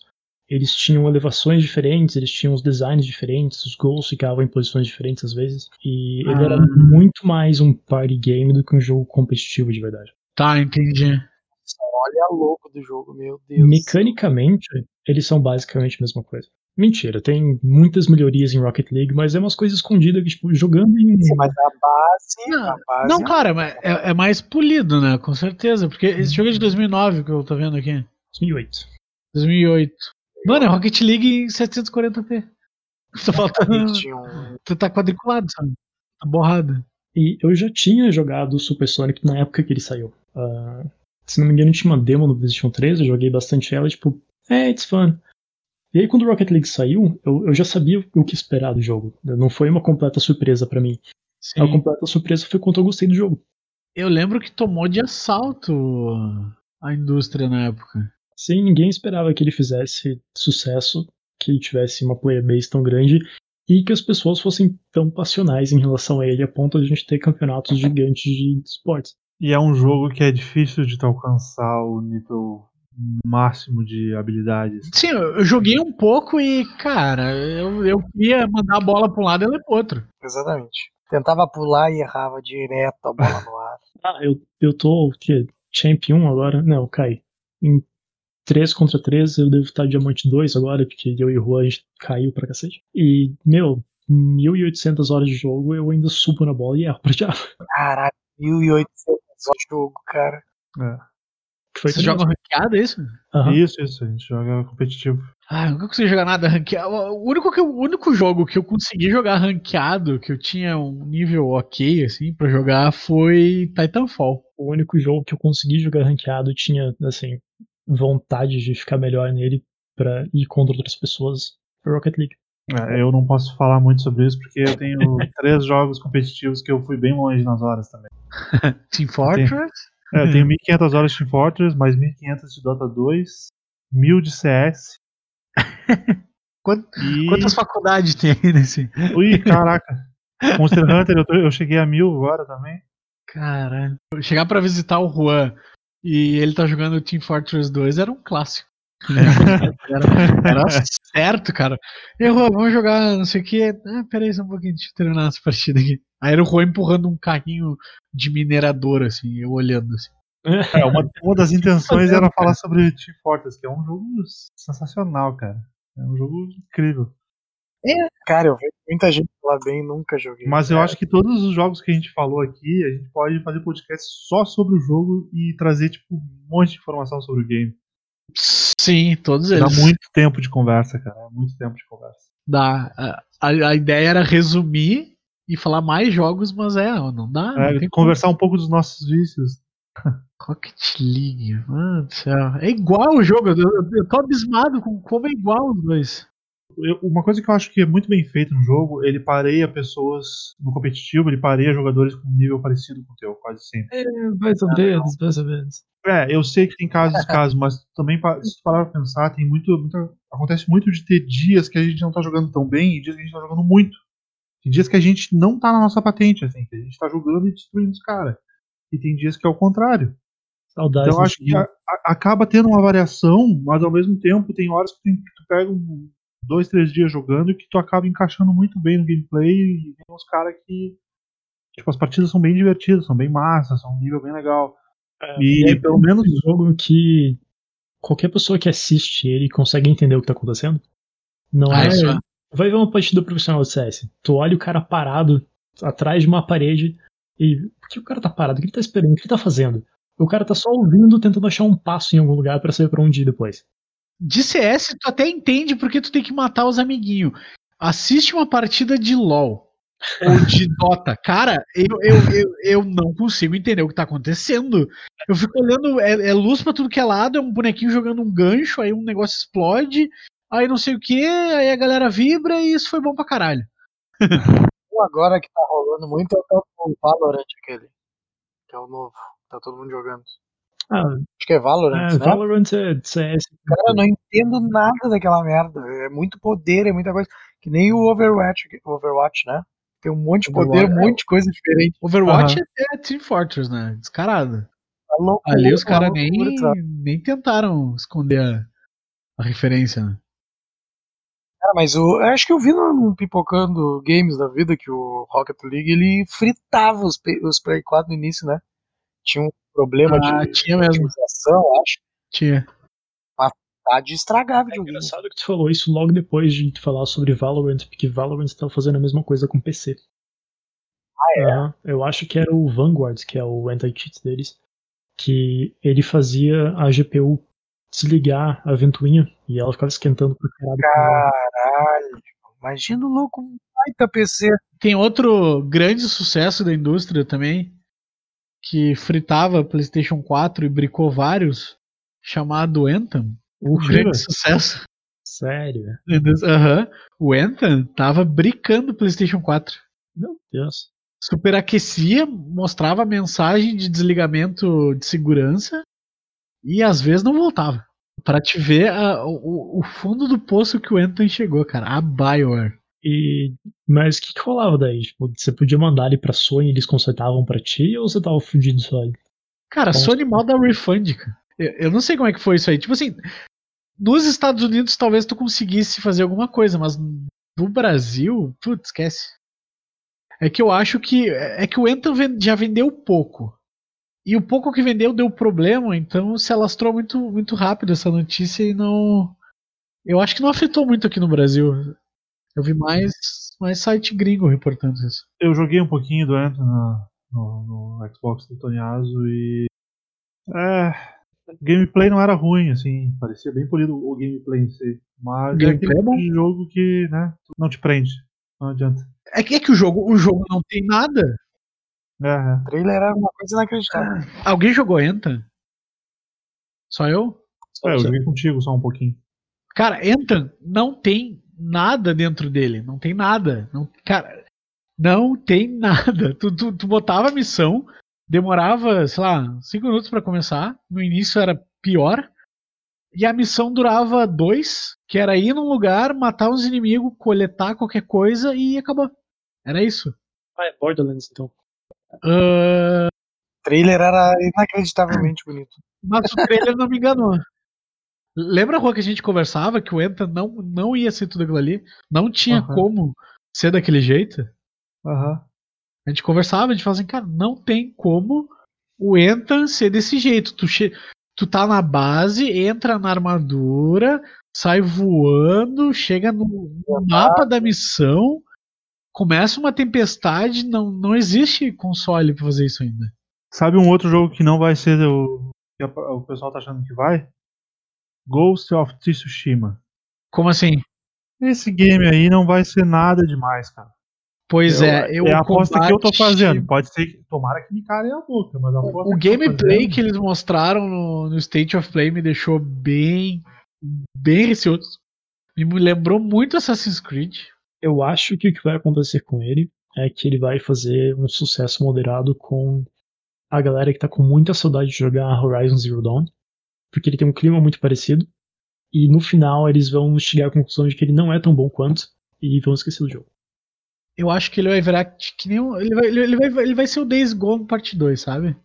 Eles tinham elevações diferentes, eles tinham os designs diferentes, os gols ficavam em posições diferentes às vezes. E ele era Ah. muito mais um party game do que um jogo competitivo de verdade. Tá, entendi. Olha a louco do jogo, meu Deus. Mecanicamente, eles são basicamente a mesma coisa. Mentira, tem muitas melhorias em Rocket League, mas é umas coisas escondidas que, tipo, jogando em. Sim, mas a base, Não, a base Não, claro, mas é, é mais polido, né? Com certeza. Porque esse jogo é de 2009 que eu tô vendo aqui. 2008. 2008. Mano, é Rocket League em 740p. [laughs] Tá faltando. eles tinham um- Tu tá quadriculado, sabe? Tá borrado. E eu já tinha jogado o Super Sonic na época que ele saiu. Ah, se não me engano, tinha uma demo no PlayStation 3, eu joguei bastante ela, tipo, é, it's fun. E aí, quando o Rocket League saiu, eu, eu já sabia o que esperar do jogo. Não foi uma completa surpresa pra mim. Sim. A completa surpresa foi quanto eu gostei do jogo. Eu lembro que tomou de assalto a indústria na época. Sim, ninguém esperava que ele fizesse sucesso, que ele tivesse uma player base tão grande e que as pessoas fossem tão passionais em relação a ele a ponto de a gente ter campeonatos gigantes de esportes. E é um jogo que é difícil de tu alcançar o nível máximo de habilidades. Sim, eu joguei um pouco e, cara, eu, eu ia mandar a bola pra um lado e ela pro outro. Exatamente. Tentava pular e errava direto a bola no ar. [laughs] Ah, eu, eu tô o quê? Champion agora? Não, caí. Em 3 contra 3, eu devo estar Diamante 2 agora, porque eu e o Juan a gente caiu pra cacete. E, meu, 1800 horas de jogo, eu ainda subo na bola e erro pra diabo. Caralho, 1800 só jogo, cara. É. Você joga ranqueado, é isso? Aham. Isso, isso, a gente joga competitivo. Ah, eu nunca consegui jogar nada ranqueado. O único, que o único jogo que eu consegui jogar ranqueado, que eu tinha um nível ok, assim, pra jogar, foi Titanfall. O único jogo que eu consegui jogar ranqueado tinha, assim, vontade de ficar melhor nele pra ir contra outras pessoas. Rocket League. É, eu não posso falar muito sobre isso porque eu tenho [laughs] três jogos competitivos que eu fui bem longe nas horas também. [laughs] Team Fortress? É, eu tenho [laughs] 1500 horas de Team Fortress, mais 1500 de Dota 2, 1000 de CS. Quant- E... Quantas faculdades tem aí nesse? Ui, caraca. Monster Hunter, eu, tô- eu cheguei a 1000 agora também. Caralho. Chegar pra visitar o Juan e ele tá jogando Team Fortress 2 era um clássico. [laughs] Era, era certo, cara. E Juan, vamos jogar não sei o que. Ah, peraí só um pouquinho, deixa eu terminar essa partida aqui. Aí era o Juan empurrando um carrinho de minerador, assim, eu olhando assim. É, uma, uma das intenções era falar sobre Team Fortress, que é um jogo sensacional, cara. É um jogo incrível. Cara, eu vejo muita gente falar bem e nunca joguei. Mas eu cara. acho que todos os jogos que a gente falou aqui, a gente pode fazer podcast só sobre o jogo e trazer, tipo, um monte de informação sobre o game. Sim, todos Dá eles. muito tempo de conversa, cara. é Muito tempo de conversa. Dá. A, a- ideia era resumir e falar mais jogos, mas é, não dá. não É, tem conversar um pouco dos nossos vícios. como. Rocket League, mano do céu. É igual o jogo, eu, eu- eu tô abismado com como é igual os dois. Eu- uma coisa que eu acho que é muito bem feito no jogo, ele pareia pessoas no competitivo, ele pareia jogadores com um nível parecido com o teu, quase sempre. Mais ou menos, mais ou menos. É, eu sei que tem casos e [laughs] casos, mas também, se tu parar pra pensar, tem muito, muita- acontece muito de ter dias que a gente não tá jogando tão bem e dias que a gente tá jogando muito. Tem dias que a gente não tá na nossa patente, assim, que a gente tá jogando e destruindo os caras. E tem dias que é o contrário. Saudades. Então eu acho que a- a- acaba tendo uma variação, mas ao mesmo tempo tem horas que tu, que tu pega um, dois, três dias jogando e que tu acaba encaixando muito bem no gameplay e tem uns caras que. Tipo, as partidas são bem divertidas, são bem massas, são um nível bem legal. É, E é pelo menos. um jogo que qualquer pessoa que assiste ele consegue entender o que tá acontecendo. Não Ah, é. isso é. Vai ver uma partida profissional de CS. Tu olha o cara parado atrás de uma parede e. Por que o cara tá parado? O que ele tá esperando? O que ele tá fazendo? O cara tá só ouvindo, tentando achar um passo em algum lugar pra saber pra onde ir depois. De CS, tu até entende porque tu tem que matar os amiguinhos. Assiste uma partida de LoL ou de [laughs] Dota. Cara, eu, eu, eu, eu não consigo entender o que tá acontecendo. Eu fico olhando, é, é luz pra tudo que é lado, é um bonequinho jogando um gancho, aí um negócio explode, aí não sei o que, aí a galera vibra e isso foi bom pra caralho. [laughs] Agora que tá rolando muito é o Valorant aquele. Que é o novo. Tá todo mundo jogando. Ah, Acho que é Valorant, é, né? Valorant é CS. Cara, eu não entendo nada daquela merda. É muito poder, é muita coisa. Que nem o Overwatch, Overwatch né? Tem um monte de poder, Overwatch, um monte de coisa diferente. Overwatch é, é Team Fortress, né? Descarado. Tá loucura, Ali os uma caras nem, nem tentaram esconder a, a referência, né? Cara, mas o, eu acho que eu vi no, no Pipocando Games da vida que o Rocket League ele fritava os, os Play 4 no início, né? Tinha um problema Ah, de tinha mesmo. otimização, acho. Tinha. Tá de estragar É videogame. engraçado que tu falou isso logo depois de tu falar sobre Valorant, porque Valorant tá fazendo a mesma coisa com PC. Ah, é? Eu acho que era o Vanguard, que é o anti-cheat deles, que ele fazia a GPU desligar a ventoinha e ela ficava esquentando pro caralho. Caralho. Imagina o louco, um baita PC. Tem outro grande sucesso da indústria também, que fritava PlayStation 4 e bricou vários, chamado Anthem. Um Mentira. grande sucesso. Sério? Aham. O Anthem tava bricando PlayStation 4. Meu Deus. superaquecia, mostrava mensagem de desligamento de segurança e às vezes não voltava. Pra te ver a- o, o fundo do poço que o Anton chegou, cara. A Bioware. E, mas o que, que rolava daí? Tipo, você podia mandar ele pra Sony e eles consertavam pra ti ou você tava fudido só? Cara, Sony mal dá refund, cara. Eu, eu não sei como é que foi isso aí. Tipo assim, nos Estados Unidos talvez tu conseguisse fazer alguma coisa, mas no Brasil, putz, esquece. É que eu acho que é que o Anthem já vendeu pouco. E o pouco que vendeu deu problema, então se alastrou muito muito rápido essa notícia e não eu acho que não afetou muito aqui no Brasil. Eu vi mais mais site gringo reportando isso. Eu joguei um pouquinho do Anthem no, no Xbox do Tonyazo e. É. O gameplay não era ruim, assim. Parecia bem polido o gameplay em si. Mas é gameplay aquele é tipo de jogo que, né, não te prende. Não adianta. É que, é que o jogo o jogo não tem nada. É, é. O trailer era uma coisa inacreditável. Alguém jogou Anthem? Só eu? É, eu joguei contigo só um pouquinho. Cara, Anthem não tem nada dentro dele. Não tem nada. Não, cara, não tem [laughs] nada. Tu, tu, tu botava a missão, demorava, sei lá, 5 minutos pra começar. No início era pior. E a missão durava dois, que era ir num lugar, matar uns inimigos, coletar qualquer coisa e acabou. Era isso. Ah, é Borderlands então. Ah, O trailer era inacreditavelmente bonito. mas o trailer não me enganou. Lembra a rua que a gente conversava que o Enta não, não ia ser tudo aquilo ali? Não tinha Aham. como ser daquele jeito? Aham. A gente conversava, a gente falava assim, cara, não tem como o Enta ser desse jeito. Tu, che tu tá na base, entra na armadura, sai voando, chega no, no mapa da missão, começa uma tempestade, não, não existe console pra fazer isso ainda. Sabe um outro jogo que não vai ser o que o pessoal tá achando que vai? Ghost of Tsushima. Como assim? Esse game aí não vai ser nada demais, cara. Pois Eu- é, eu é a aposta que eu tô combate- fazendo. Pode ser que. Tomara que me calem a boca, mas a aposta O que gameplay fazendo- que eles mostraram no, no State of Play me deixou bem, bem receoso. Me lembrou muito Assassin's Creed. Eu acho que o que vai acontecer com ele é que ele vai fazer um sucesso moderado com a galera que tá com muita saudade de jogar Horizon Zero Dawn, porque ele tem um clima muito parecido, e no final eles vão chegar à conclusão de que ele não é tão bom quanto, e vão esquecer do jogo. Eu acho que ele vai virar que nem um, ele, vai, ele, ele vai, ele vai ser o Days Gone parte 2, sabe?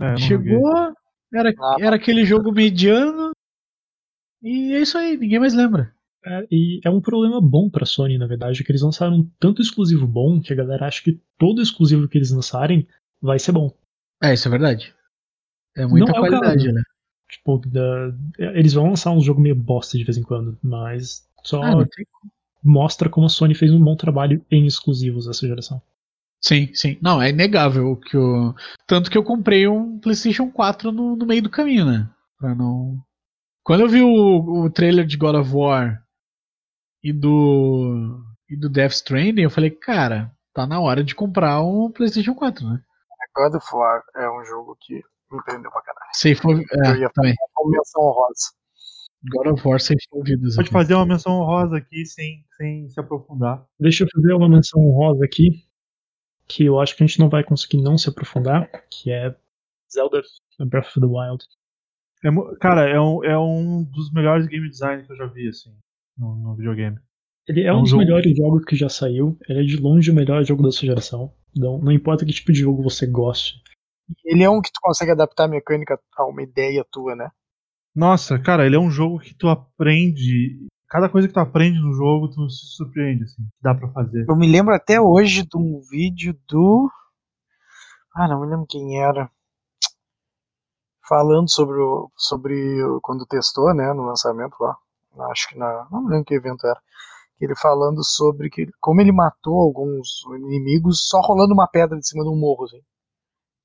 É. Chegou, era, Ah. era aquele jogo mediano, e é isso aí, ninguém mais lembra. É, e é um problema bom pra Sony, na verdade, que eles lançaram tanto exclusivo bom que a galera acha que todo exclusivo que eles lançarem vai ser bom. É, isso é verdade. É muita Não é qualidade, caso. né? Tipo, da- eles vão lançar um jogo meio bosta de vez em quando, mas só Ah, mostra como a Sony fez um bom trabalho em exclusivos essa geração. Sim, sim. Não, é inegável que o. Tanto que eu comprei um PlayStation 4 no, no meio do caminho, né? Pra não. Quando eu vi o, o trailer de God of War e do. e do Death Stranding, eu falei, cara, tá na hora de comprar um PlayStation 4, né? God of War é um jogo que me prendeu pra caralho. Safe of... Eu É, ia. Uma menção honrosa. God of War Safe ouvidos. Pode fazer uma menção honrosa aqui sem, sem se aprofundar. Deixa eu fazer uma menção honrosa aqui, que eu acho que a gente não vai conseguir não se aprofundar, que é Zelda Breath of the Wild. É cara, é um, é um dos melhores game design que eu já vi, assim, no, no videogame. Ele é, É um um dos jogo- melhores jogos que já saiu, ele é de longe o melhor jogo da sua geração. Não, não importa que tipo de jogo você goste. Ele é um que tu consegue adaptar a mecânica a uma ideia tua, né? Nossa, cara, ele é um jogo que tu aprende. Cada coisa que tu aprende no jogo, tu se surpreende, assim, que dá pra fazer. Eu me lembro até hoje de um vídeo do. Ah, não me lembro quem era. Falando sobre o. sobre o- quando testou, né, no lançamento lá. Acho que na. Não me lembro que evento era. Ele falando sobre que, como ele matou alguns inimigos só rolando uma pedra de cima de um morro, assim.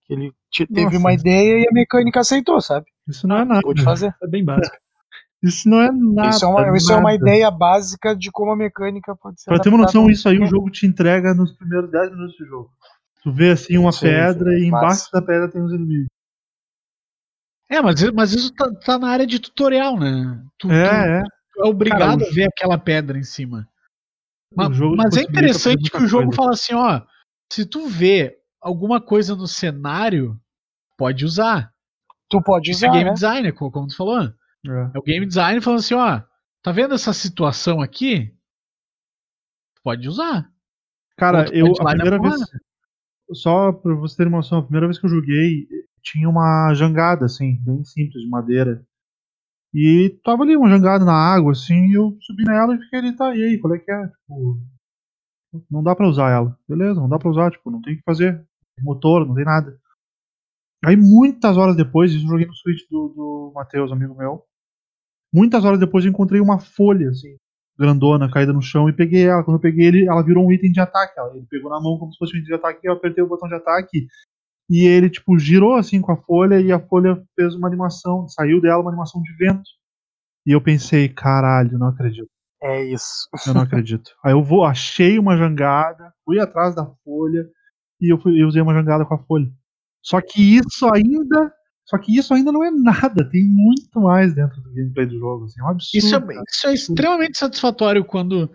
Que ele te- teve Nossa. uma ideia e a mecânica aceitou, sabe? Isso não é nada. Pode fazer. É bem básico. Isso não é nada. Isso é, uma, isso é uma ideia básica de como a mecânica pode ser Pra ter uma noção, isso aí o jogo. te entrega nos primeiros 10 minutos do jogo. Tu vê assim uma Sim, pedra sim, e embaixo massa. da pedra tem os inimigos. É, mas, mas isso tá, tá na área de tutorial, né? Tu, tu- É, é. tu é obrigado Cara, a ver aquela pedra em cima. Ma- O jogo te Mas é interessante que o jogo coisa. fala assim, ó. se tu vê alguma coisa no cenário, pode usar. Tu pode Isso é usar, game né? designer, co- como tu falou. É. É o game design falando assim, ó, tá vendo essa situação aqui? Pode usar. Cara, Outro eu a primeira vez. porrada. Só pra você ter uma noção, a primeira vez que eu joguei, tinha uma jangada, assim, bem simples, de madeira. E tava ali uma jangada na água, assim, e eu subi nela e fiquei ali, tá, e aí, qual é que é? Tipo, não dá pra usar ela. Beleza, não dá pra usar, tipo, não tem o que fazer. Motor, não tem nada. Aí muitas horas depois, isso eu joguei no Switch do, do Matheus, amigo meu. Muitas horas depois eu encontrei uma folha, assim, grandona, caída no chão, e peguei ela. Quando eu peguei ele, ela virou um item de ataque. Ele pegou na mão como se fosse um item de ataque, eu apertei o botão de ataque. E ele, tipo, girou assim com a folha, e a folha fez uma animação, saiu dela uma animação de vento. E eu pensei, caralho, não acredito. É isso. Eu não acredito. Aí eu vou, achei uma jangada, fui atrás da folha e eu, fui, eu usei uma jangada com a folha. Só que isso ainda. Só que isso ainda não é nada. Tem muito mais dentro do gameplay do jogo. Assim, é um absurdo. Isso é, isso é extremamente satisfatório quando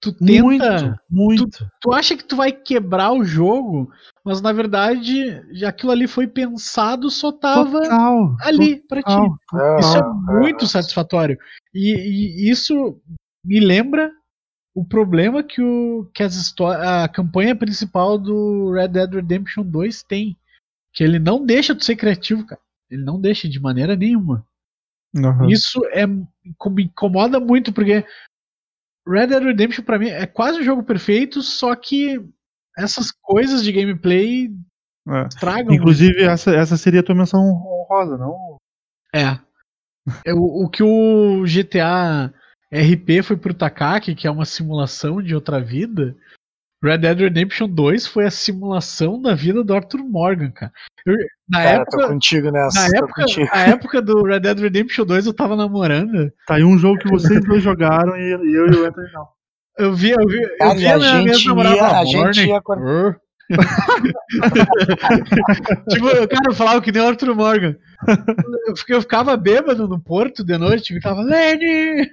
tu tenta. muito, muito. Tu acha que tu vai quebrar o jogo, mas na verdade já aquilo ali foi pensado, só tava Total. ali pra ti. total. Isso é muito satisfatório. E, e isso me lembra o problema que, o, que as a campanha principal do Red Dead Redemption 2 tem. Que ele não deixa tu ser criativo, cara. Ele não deixa de maneira nenhuma. Aham. Isso é, me incomoda muito, porque Red Dead Redemption pra mim é quase um jogo perfeito, só que essas coisas de gameplay É. estragam. Inclusive, essa, essa seria a tua menção honrosa, não? É. É o, o que o GTA RP foi pro Takaki, que é uma simulação de outra vida. Red Dead Redemption 2 foi a simulação da vida do Arthur Morgan, cara. Eu- na Cara, época, tô contigo nessa. na época, contigo. na época do Red Dead Redemption 2 eu tava namorando. Tá aí um jogo que vocês dois jogaram e, e eu e o Anthony não. Eu vi, eu vi, eu Cara, vi e a minha- minha gente namorada ia- a gente ia. [laughs] tipo, cara, eu falava que nem o Arthur Morgan. Eu, fiquei- eu ficava bêbado no porto de noite, ficava, Lenny!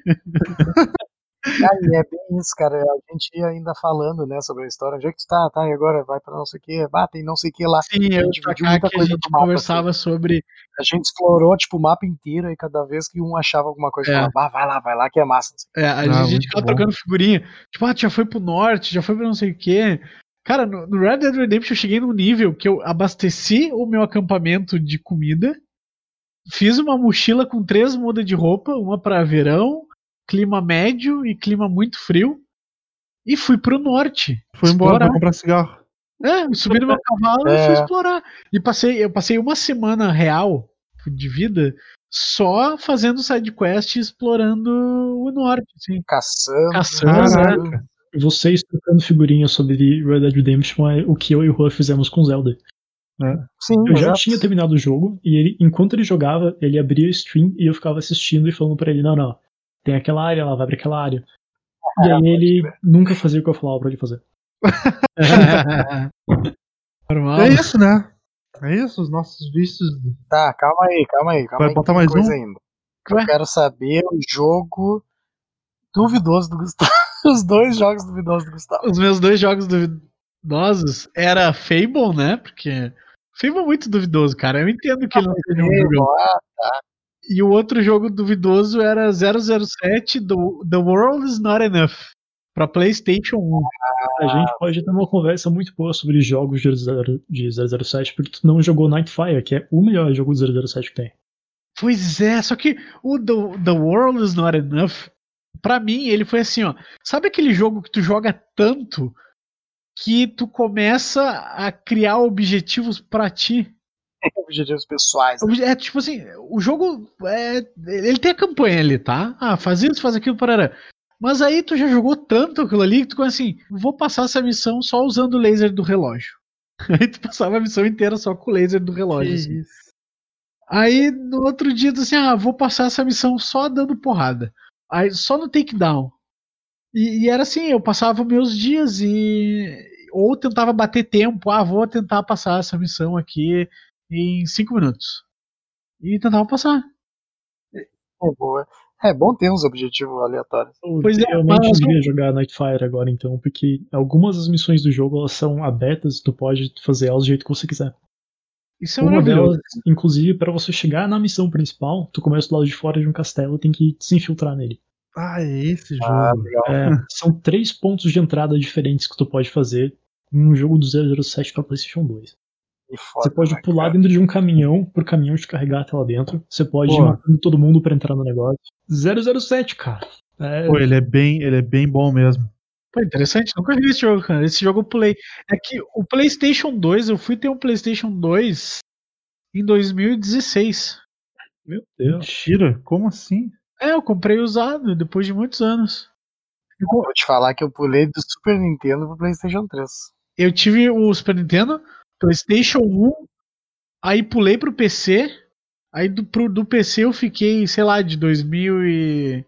Cara, e é bem isso, cara. A gente ia ainda falando, né, sobre a história. Onde é que tu tá? Tá, e agora vai pra não sei o que. Ah, tem não sei o que lá. Sim, eu gente pra dividiu cá muita que a coisa gente do mapa, conversava sobre. A gente explorou, tipo, o mapa inteiro e cada vez que um achava alguma coisa, É. falava, ah, vai lá, vai lá, que é massa. É, a Ah, gente muito ficava trocando figurinha. Tipo, ah, já foi pro norte, já foi pra não sei o quê. Cara, no, no Red Dead Redemption eu cheguei num nível que eu abasteci o meu acampamento de comida, fiz uma mochila com três mudas de roupa, uma pra verão, clima médio e clima muito frio, e fui pro norte. Foi embora pra comprar cigarro. É, eu subi no meu cavalo e É. fui explorar. E passei, eu passei uma semana real de vida só fazendo sidequest e explorando o norte, assim. Caçando. Caçando, Caraca. Vocês trocando figurinhas sobre Red Dead Redemption é o que eu e o Juan fizemos com Zelda. Sim, Eu já exato. tinha terminado o jogo e ele, enquanto ele jogava, ele abria o stream e eu ficava assistindo e falando pra ele, não, não, tem aquela área lá, vai pra aquela área. [laughs] E aí ele nunca fazia o que eu falava pra ele fazer. [laughs] Normal. É isso, né? É isso, os nossos vícios. Tá, calma aí, calma aí. Calma Vai aí, botar mais coisa um? ainda. Eu quero saber o jogo duvidoso do Gustavo. Os dois jogos duvidosos do Gustavo. Os meus dois jogos duvidosos era Fable, né? Porque Fable é muito duvidoso, cara. Eu entendo que ele não seja um jogão. Ah, E o outro jogo duvidoso era 007 The, The World is Not Enough. Pra PlayStation 1. A gente pode ter uma conversa muito boa sobre jogos de 00 de 007, porque tu não jogou Nightfire, que é o melhor jogo de 007 que tem. Pois é, só que o The, The World is Not Enough, pra mim, ele foi assim, ó. Sabe aquele jogo que tu joga tanto que tu começa a criar objetivos pra ti? [laughs] objetivos pessoais. Obje- É tipo assim, o jogo. É, ele tem a campanha ali, tá? Ah, faz isso, faz aquilo, parará. Mas aí tu já jogou tanto aquilo ali que tu começa assim, vou passar essa missão só usando o laser do relógio. [laughs] Aí tu passava a missão inteira só com o laser do relógio. assim. Aí no outro dia tu assim, ah, vou passar essa missão só dando porrada. Aí só no takedown. E, e era assim, eu passava meus dias e. Ou tentava bater tempo, ah, vou tentar passar essa missão aqui em cinco minutos. E tentava passar. É boa. É bom ter uns objetivos aleatórios. Eu Pois é, realmente mas- devia jogar Nightfire agora, então, porque algumas das missões do jogo elas são abertas, tu pode fazer elas do jeito que você quiser. Isso é Uma maravilhoso. delas, inclusive, para você chegar na missão principal, tu começa do lado de fora de um castelo e tem que se infiltrar nele. Ah, é esse jogo. Ah, legal. É, são três pontos de entrada diferentes que tu pode fazer num jogo do 007 pra PlayStation 2. Que foda, Você pode né, pular cara? dentro de um caminhão pro caminhão te carregar até lá dentro. Você pode ir Pô. matando todo mundo pra entrar no negócio. 007, cara. É, Pô, ele é bem, ele é bem bom mesmo. Pô, interessante. Nunca joguei esse jogo, cara. Esse jogo eu pulei. É que o PlayStation 2, eu fui ter um PlayStation 2 em 2016. meu Deus. Mentira, como assim? É, eu comprei usado depois de muitos anos. Eu Vou te falar que eu pulei do Super Nintendo pro PlayStation 3. Eu tive o Super Nintendo, PlayStation 1, aí pulei pro PC. Aí do, pro, do PC eu fiquei, sei lá, de 2005,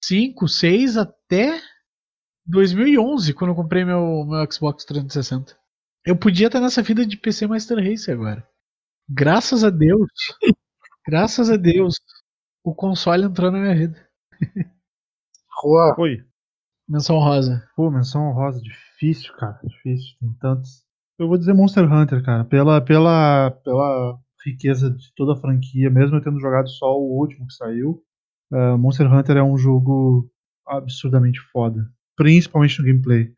2006 até 2011, quando eu comprei meu, meu Xbox 360. Eu podia estar nessa vida de PC Master Race agora. Graças a Deus, [laughs] graças a Deus, o console entrou na minha vida. Rua, Oi. Menção rosa. Pô, menção honrosa, difícil, cara. Difícil, tem tantos. Eu vou dizer Monster Hunter, cara. Pela, pela, pela riqueza de toda a franquia, mesmo eu tendo jogado só o último que saiu. eh, Monster Hunter é um jogo absurdamente foda. Principalmente no gameplay.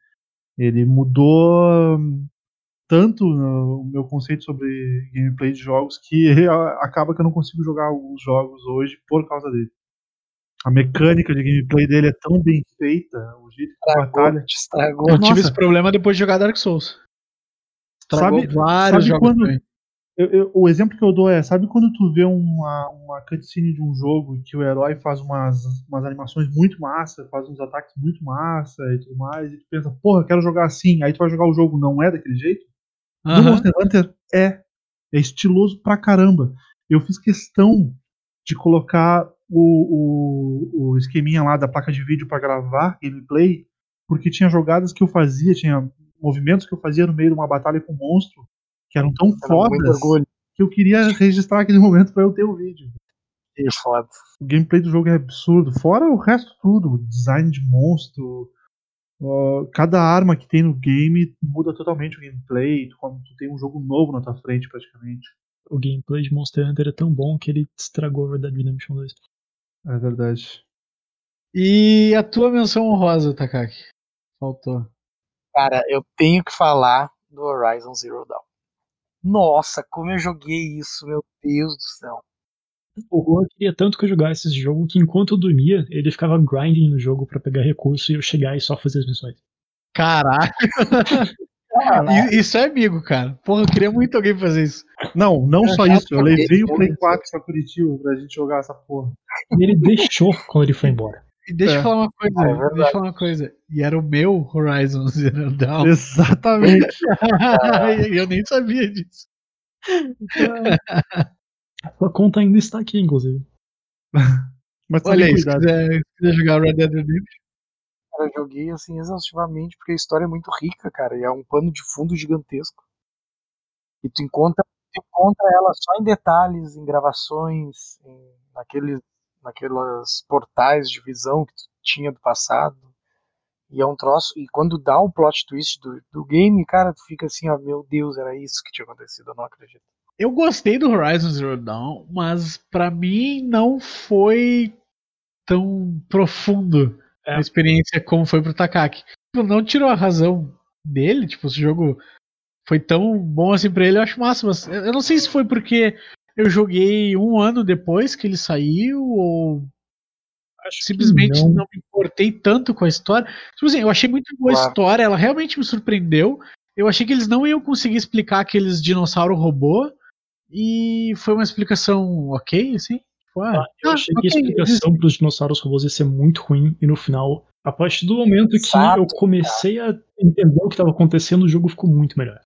Ele mudou hum, tanto no- o meu conceito sobre gameplay de jogos que [laughs] acaba que eu não consigo jogar os jogos hoje por causa dele. A mecânica de gameplay dele é tão bem feita, o jeito que estragou, batalha. te estragou. Eu tive Nossa. esse problema depois de jogar Dark Souls. Estragou Sabe- vários sabe jogos quando-. Eu- eu- o exemplo que eu dou é, sabe quando tu vê uma, uma cutscene de um jogo que o herói faz umas, umas animações muito massa, faz uns ataques muito massa e tudo mais, e tu pensa, porra, eu quero jogar assim, aí tu vai jogar o jogo, não é daquele jeito? No Aham. Monster Hunter é. É estiloso pra caramba. Eu fiz questão de colocar o, o, o esqueminha lá da placa de vídeo pra gravar gameplay, porque tinha jogadas que eu fazia, tinha movimentos que eu fazia no meio de uma batalha com um monstro que eram tão Era muito fodas que eu queria registrar aquele momento pra eu ter o vídeo. Que foda. O gameplay do jogo é absurdo, fora o resto tudo, o design de monstro, ó, cada arma que tem no game muda totalmente o gameplay, tu, tu tem um jogo novo na tua frente praticamente. O gameplay de Monster Hunter é tão bom que ele estragou Red Dead Redemption 2. É verdade. E a tua menção honrosa, Takaki? Faltou. Cara, eu tenho que falar do Horizon Zero Dawn. Nossa, como eu joguei isso, meu Deus do céu. O Juan queria tanto que eu jogasse esse jogo que enquanto eu dormia, ele ficava grinding no jogo pra pegar recurso e eu chegar e só fazer as missões. Caralho. I- [laughs] Isso é amigo, cara. Porra, eu queria muito alguém fazer isso. Não, não só isso, eu levei o eu Play lembro. 4 pra Curitiba pra gente jogar essa porra. [laughs] E ele deixou quando ele foi embora. E deixa É. eu falar uma coisa. É deixa eu falar uma coisa. E era o meu Horizon Zero [laughs] Dawn. Exatamente. [laughs] E eu nem sabia disso. [laughs] A conta ainda está aqui, inclusive. Mas Olha também aí, se quiser, se quiser jogar Red Dead Redemption. Cara, eu joguei assim exaustivamente porque a história é muito rica, cara, e é um pano de fundo gigantesco. E tu encontra, tu encontra ela só em detalhes, em gravações, em, naqueles, naqueles portais de visão que tu tinha do passado. E é um troço. E quando dá o plot twist do, do game, cara, tu fica assim, ó, meu Deus, era isso que tinha acontecido, eu não acredito. Eu gostei do Horizon Zero Dawn, mas pra mim não foi tão profundo É. a experiência como foi pro Takaki. Tipo, Não tirou a razão dele, tipo, esse jogo foi tão bom assim pra ele, eu acho massa, mas eu não sei se foi porque eu joguei um ano depois que ele saiu, ou Acho que simplesmente não. não. me importei tanto com a história. Tipo assim, eu achei muito boa a Claro. história, ela realmente me surpreendeu. Eu achei que eles não iam conseguir explicar aqueles dinossauro robô. E foi uma explicação ok, assim. Tipo, ah, Ah, eu ah, achei que a ok, explicação pros dinossauros robôs ia ser muito ruim e no final, a partir do momento que Exato, eu comecei a entender o que estava acontecendo, o jogo ficou muito melhor.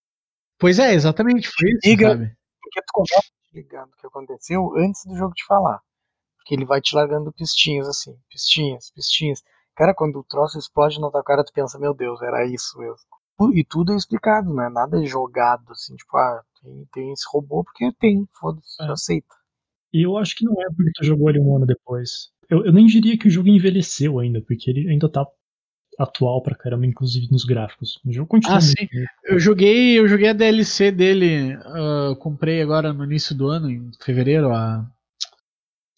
Pois é, exatamente, foi isso, Diga- sabe? Porque tu começa ligando o que aconteceu antes do jogo te falar. Porque ele vai te largando pistinhas assim, pistinhas, pistinhas. Cara, quando o troço explode na tua cara, tu pensa, meu Deus, era isso mesmo. E tudo é explicado, não é nada jogado assim, tipo, ah, tem, tem esse robô porque tem, foda-se, É. aceita. E eu acho que não é porque tu jogou ele um ano depois. Eu, eu nem diria que o jogo envelheceu ainda, porque ele ainda tá atual pra caramba, inclusive nos gráficos. O jogo continua. Ah, sim. Eu joguei, eu joguei a DLC dele, ah, comprei agora no início do ano, em fevereiro, a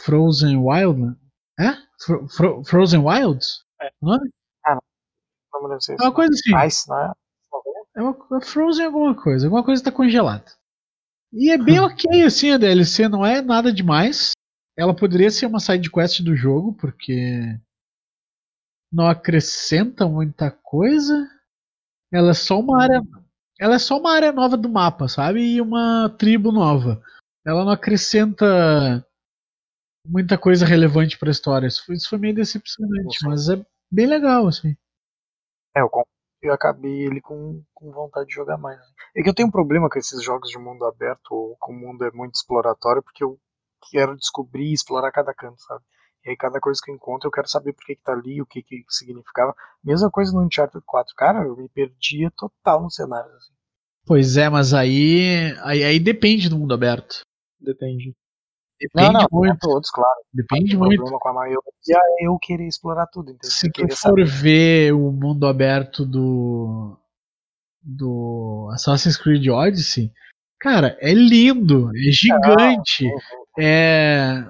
Frozen Wild. né? É? Fro- Fro- Frozen Wilds? É. O nome? Não me lembro se é É uma coisa assim. Ice, não é? É uma, é Frozen alguma coisa. Alguma coisa tá congelada. E é bem [laughs] ok, assim, a DLC não é nada demais. Ela poderia ser uma side quest do jogo, porque não acrescenta muita coisa. Ela é só uma área. Ela é só uma área nova do mapa, sabe? E uma tribo nova. Ela não acrescenta muita coisa relevante pra história. Isso foi, isso foi meio decepcionante, mas é bem legal, assim. É, eu, com- eu acabei ele com, com vontade de jogar mais. É que eu tenho um problema com esses jogos de mundo aberto, ou com o mundo é muito exploratório, porque eu quero descobrir e explorar cada canto, sabe? E aí cada coisa que eu encontro eu quero saber por que, que tá ali, o que, que significava. Mesma coisa no Uncharted 4. Cara, eu me perdia total no cenário. Assim. Pois é, mas aí, aí, aí depende do mundo aberto. Depende. Depende não, não, muito. todos, claro. Depende muito. com a maioria é eu querer explorar tudo, entendeu? Se tu for saber. ver o mundo aberto do do Assassin's Creed Odyssey, cara, é lindo, é gigante, é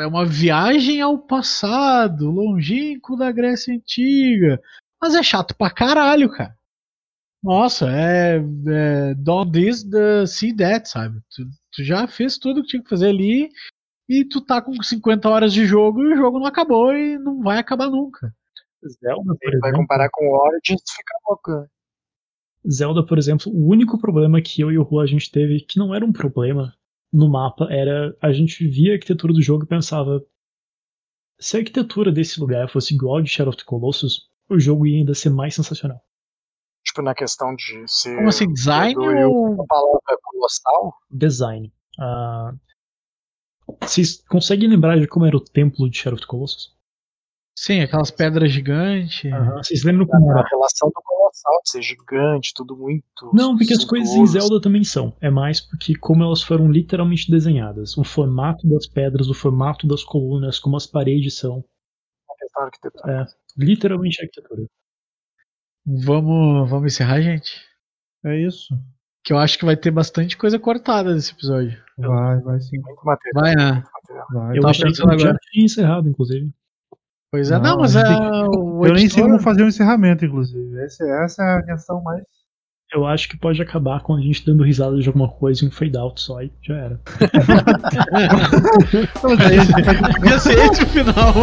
é uma viagem ao passado, longínquo da Grécia Antiga, mas é chato pra caralho, cara. Nossa, é, é don't this, the, see that, sabe? Tu, tu já fez tudo o que tinha que fazer ali e tu tá com 50 horas de jogo e o jogo não acabou e não vai acabar nunca. Zelda, por Ele vai exemplo, comparar com o Origins e fica louco. Zelda, por exemplo, o único problema que eu e o Rua a gente teve, que não era um problema no mapa, era a gente via a arquitetura do jogo e pensava se a arquitetura desse lugar fosse igual a de Shadow of the Colossus, o jogo ia ainda ser mais sensacional. Tipo, na questão de ser. Como assim, design ou A palavra é colossal? Design. Ah, vocês conseguem lembrar de como era o templo de Shadow of the Colossus? Sim, aquelas pedras gigantes. Vocês lembram como A era? relação do colossal, de ser gigante, tudo muito. Não, porque as coisas em. Zelda também são. É mais porque como elas foram literalmente desenhadas. O formato das pedras, o formato das colunas, como as paredes são. A questão arquitetônica. Literalmente a arquitetura. Vamos, vamos encerrar, gente? É isso. Que eu acho que vai ter bastante coisa cortada nesse episódio. Vai, vai sim. Muito material. Vai, né? Vai. Eu tava achei que pensando já agora. tinha encerrado, inclusive. Pois é, não, Não, mas é. o [laughs] Eu nem sei como fazer o encerramento, inclusive. Essa, essa é a questão mais. Eu acho que pode acabar com a gente dando risada de alguma coisa e um fade out só e já era. [laughs] [laughs] Ser esse o final.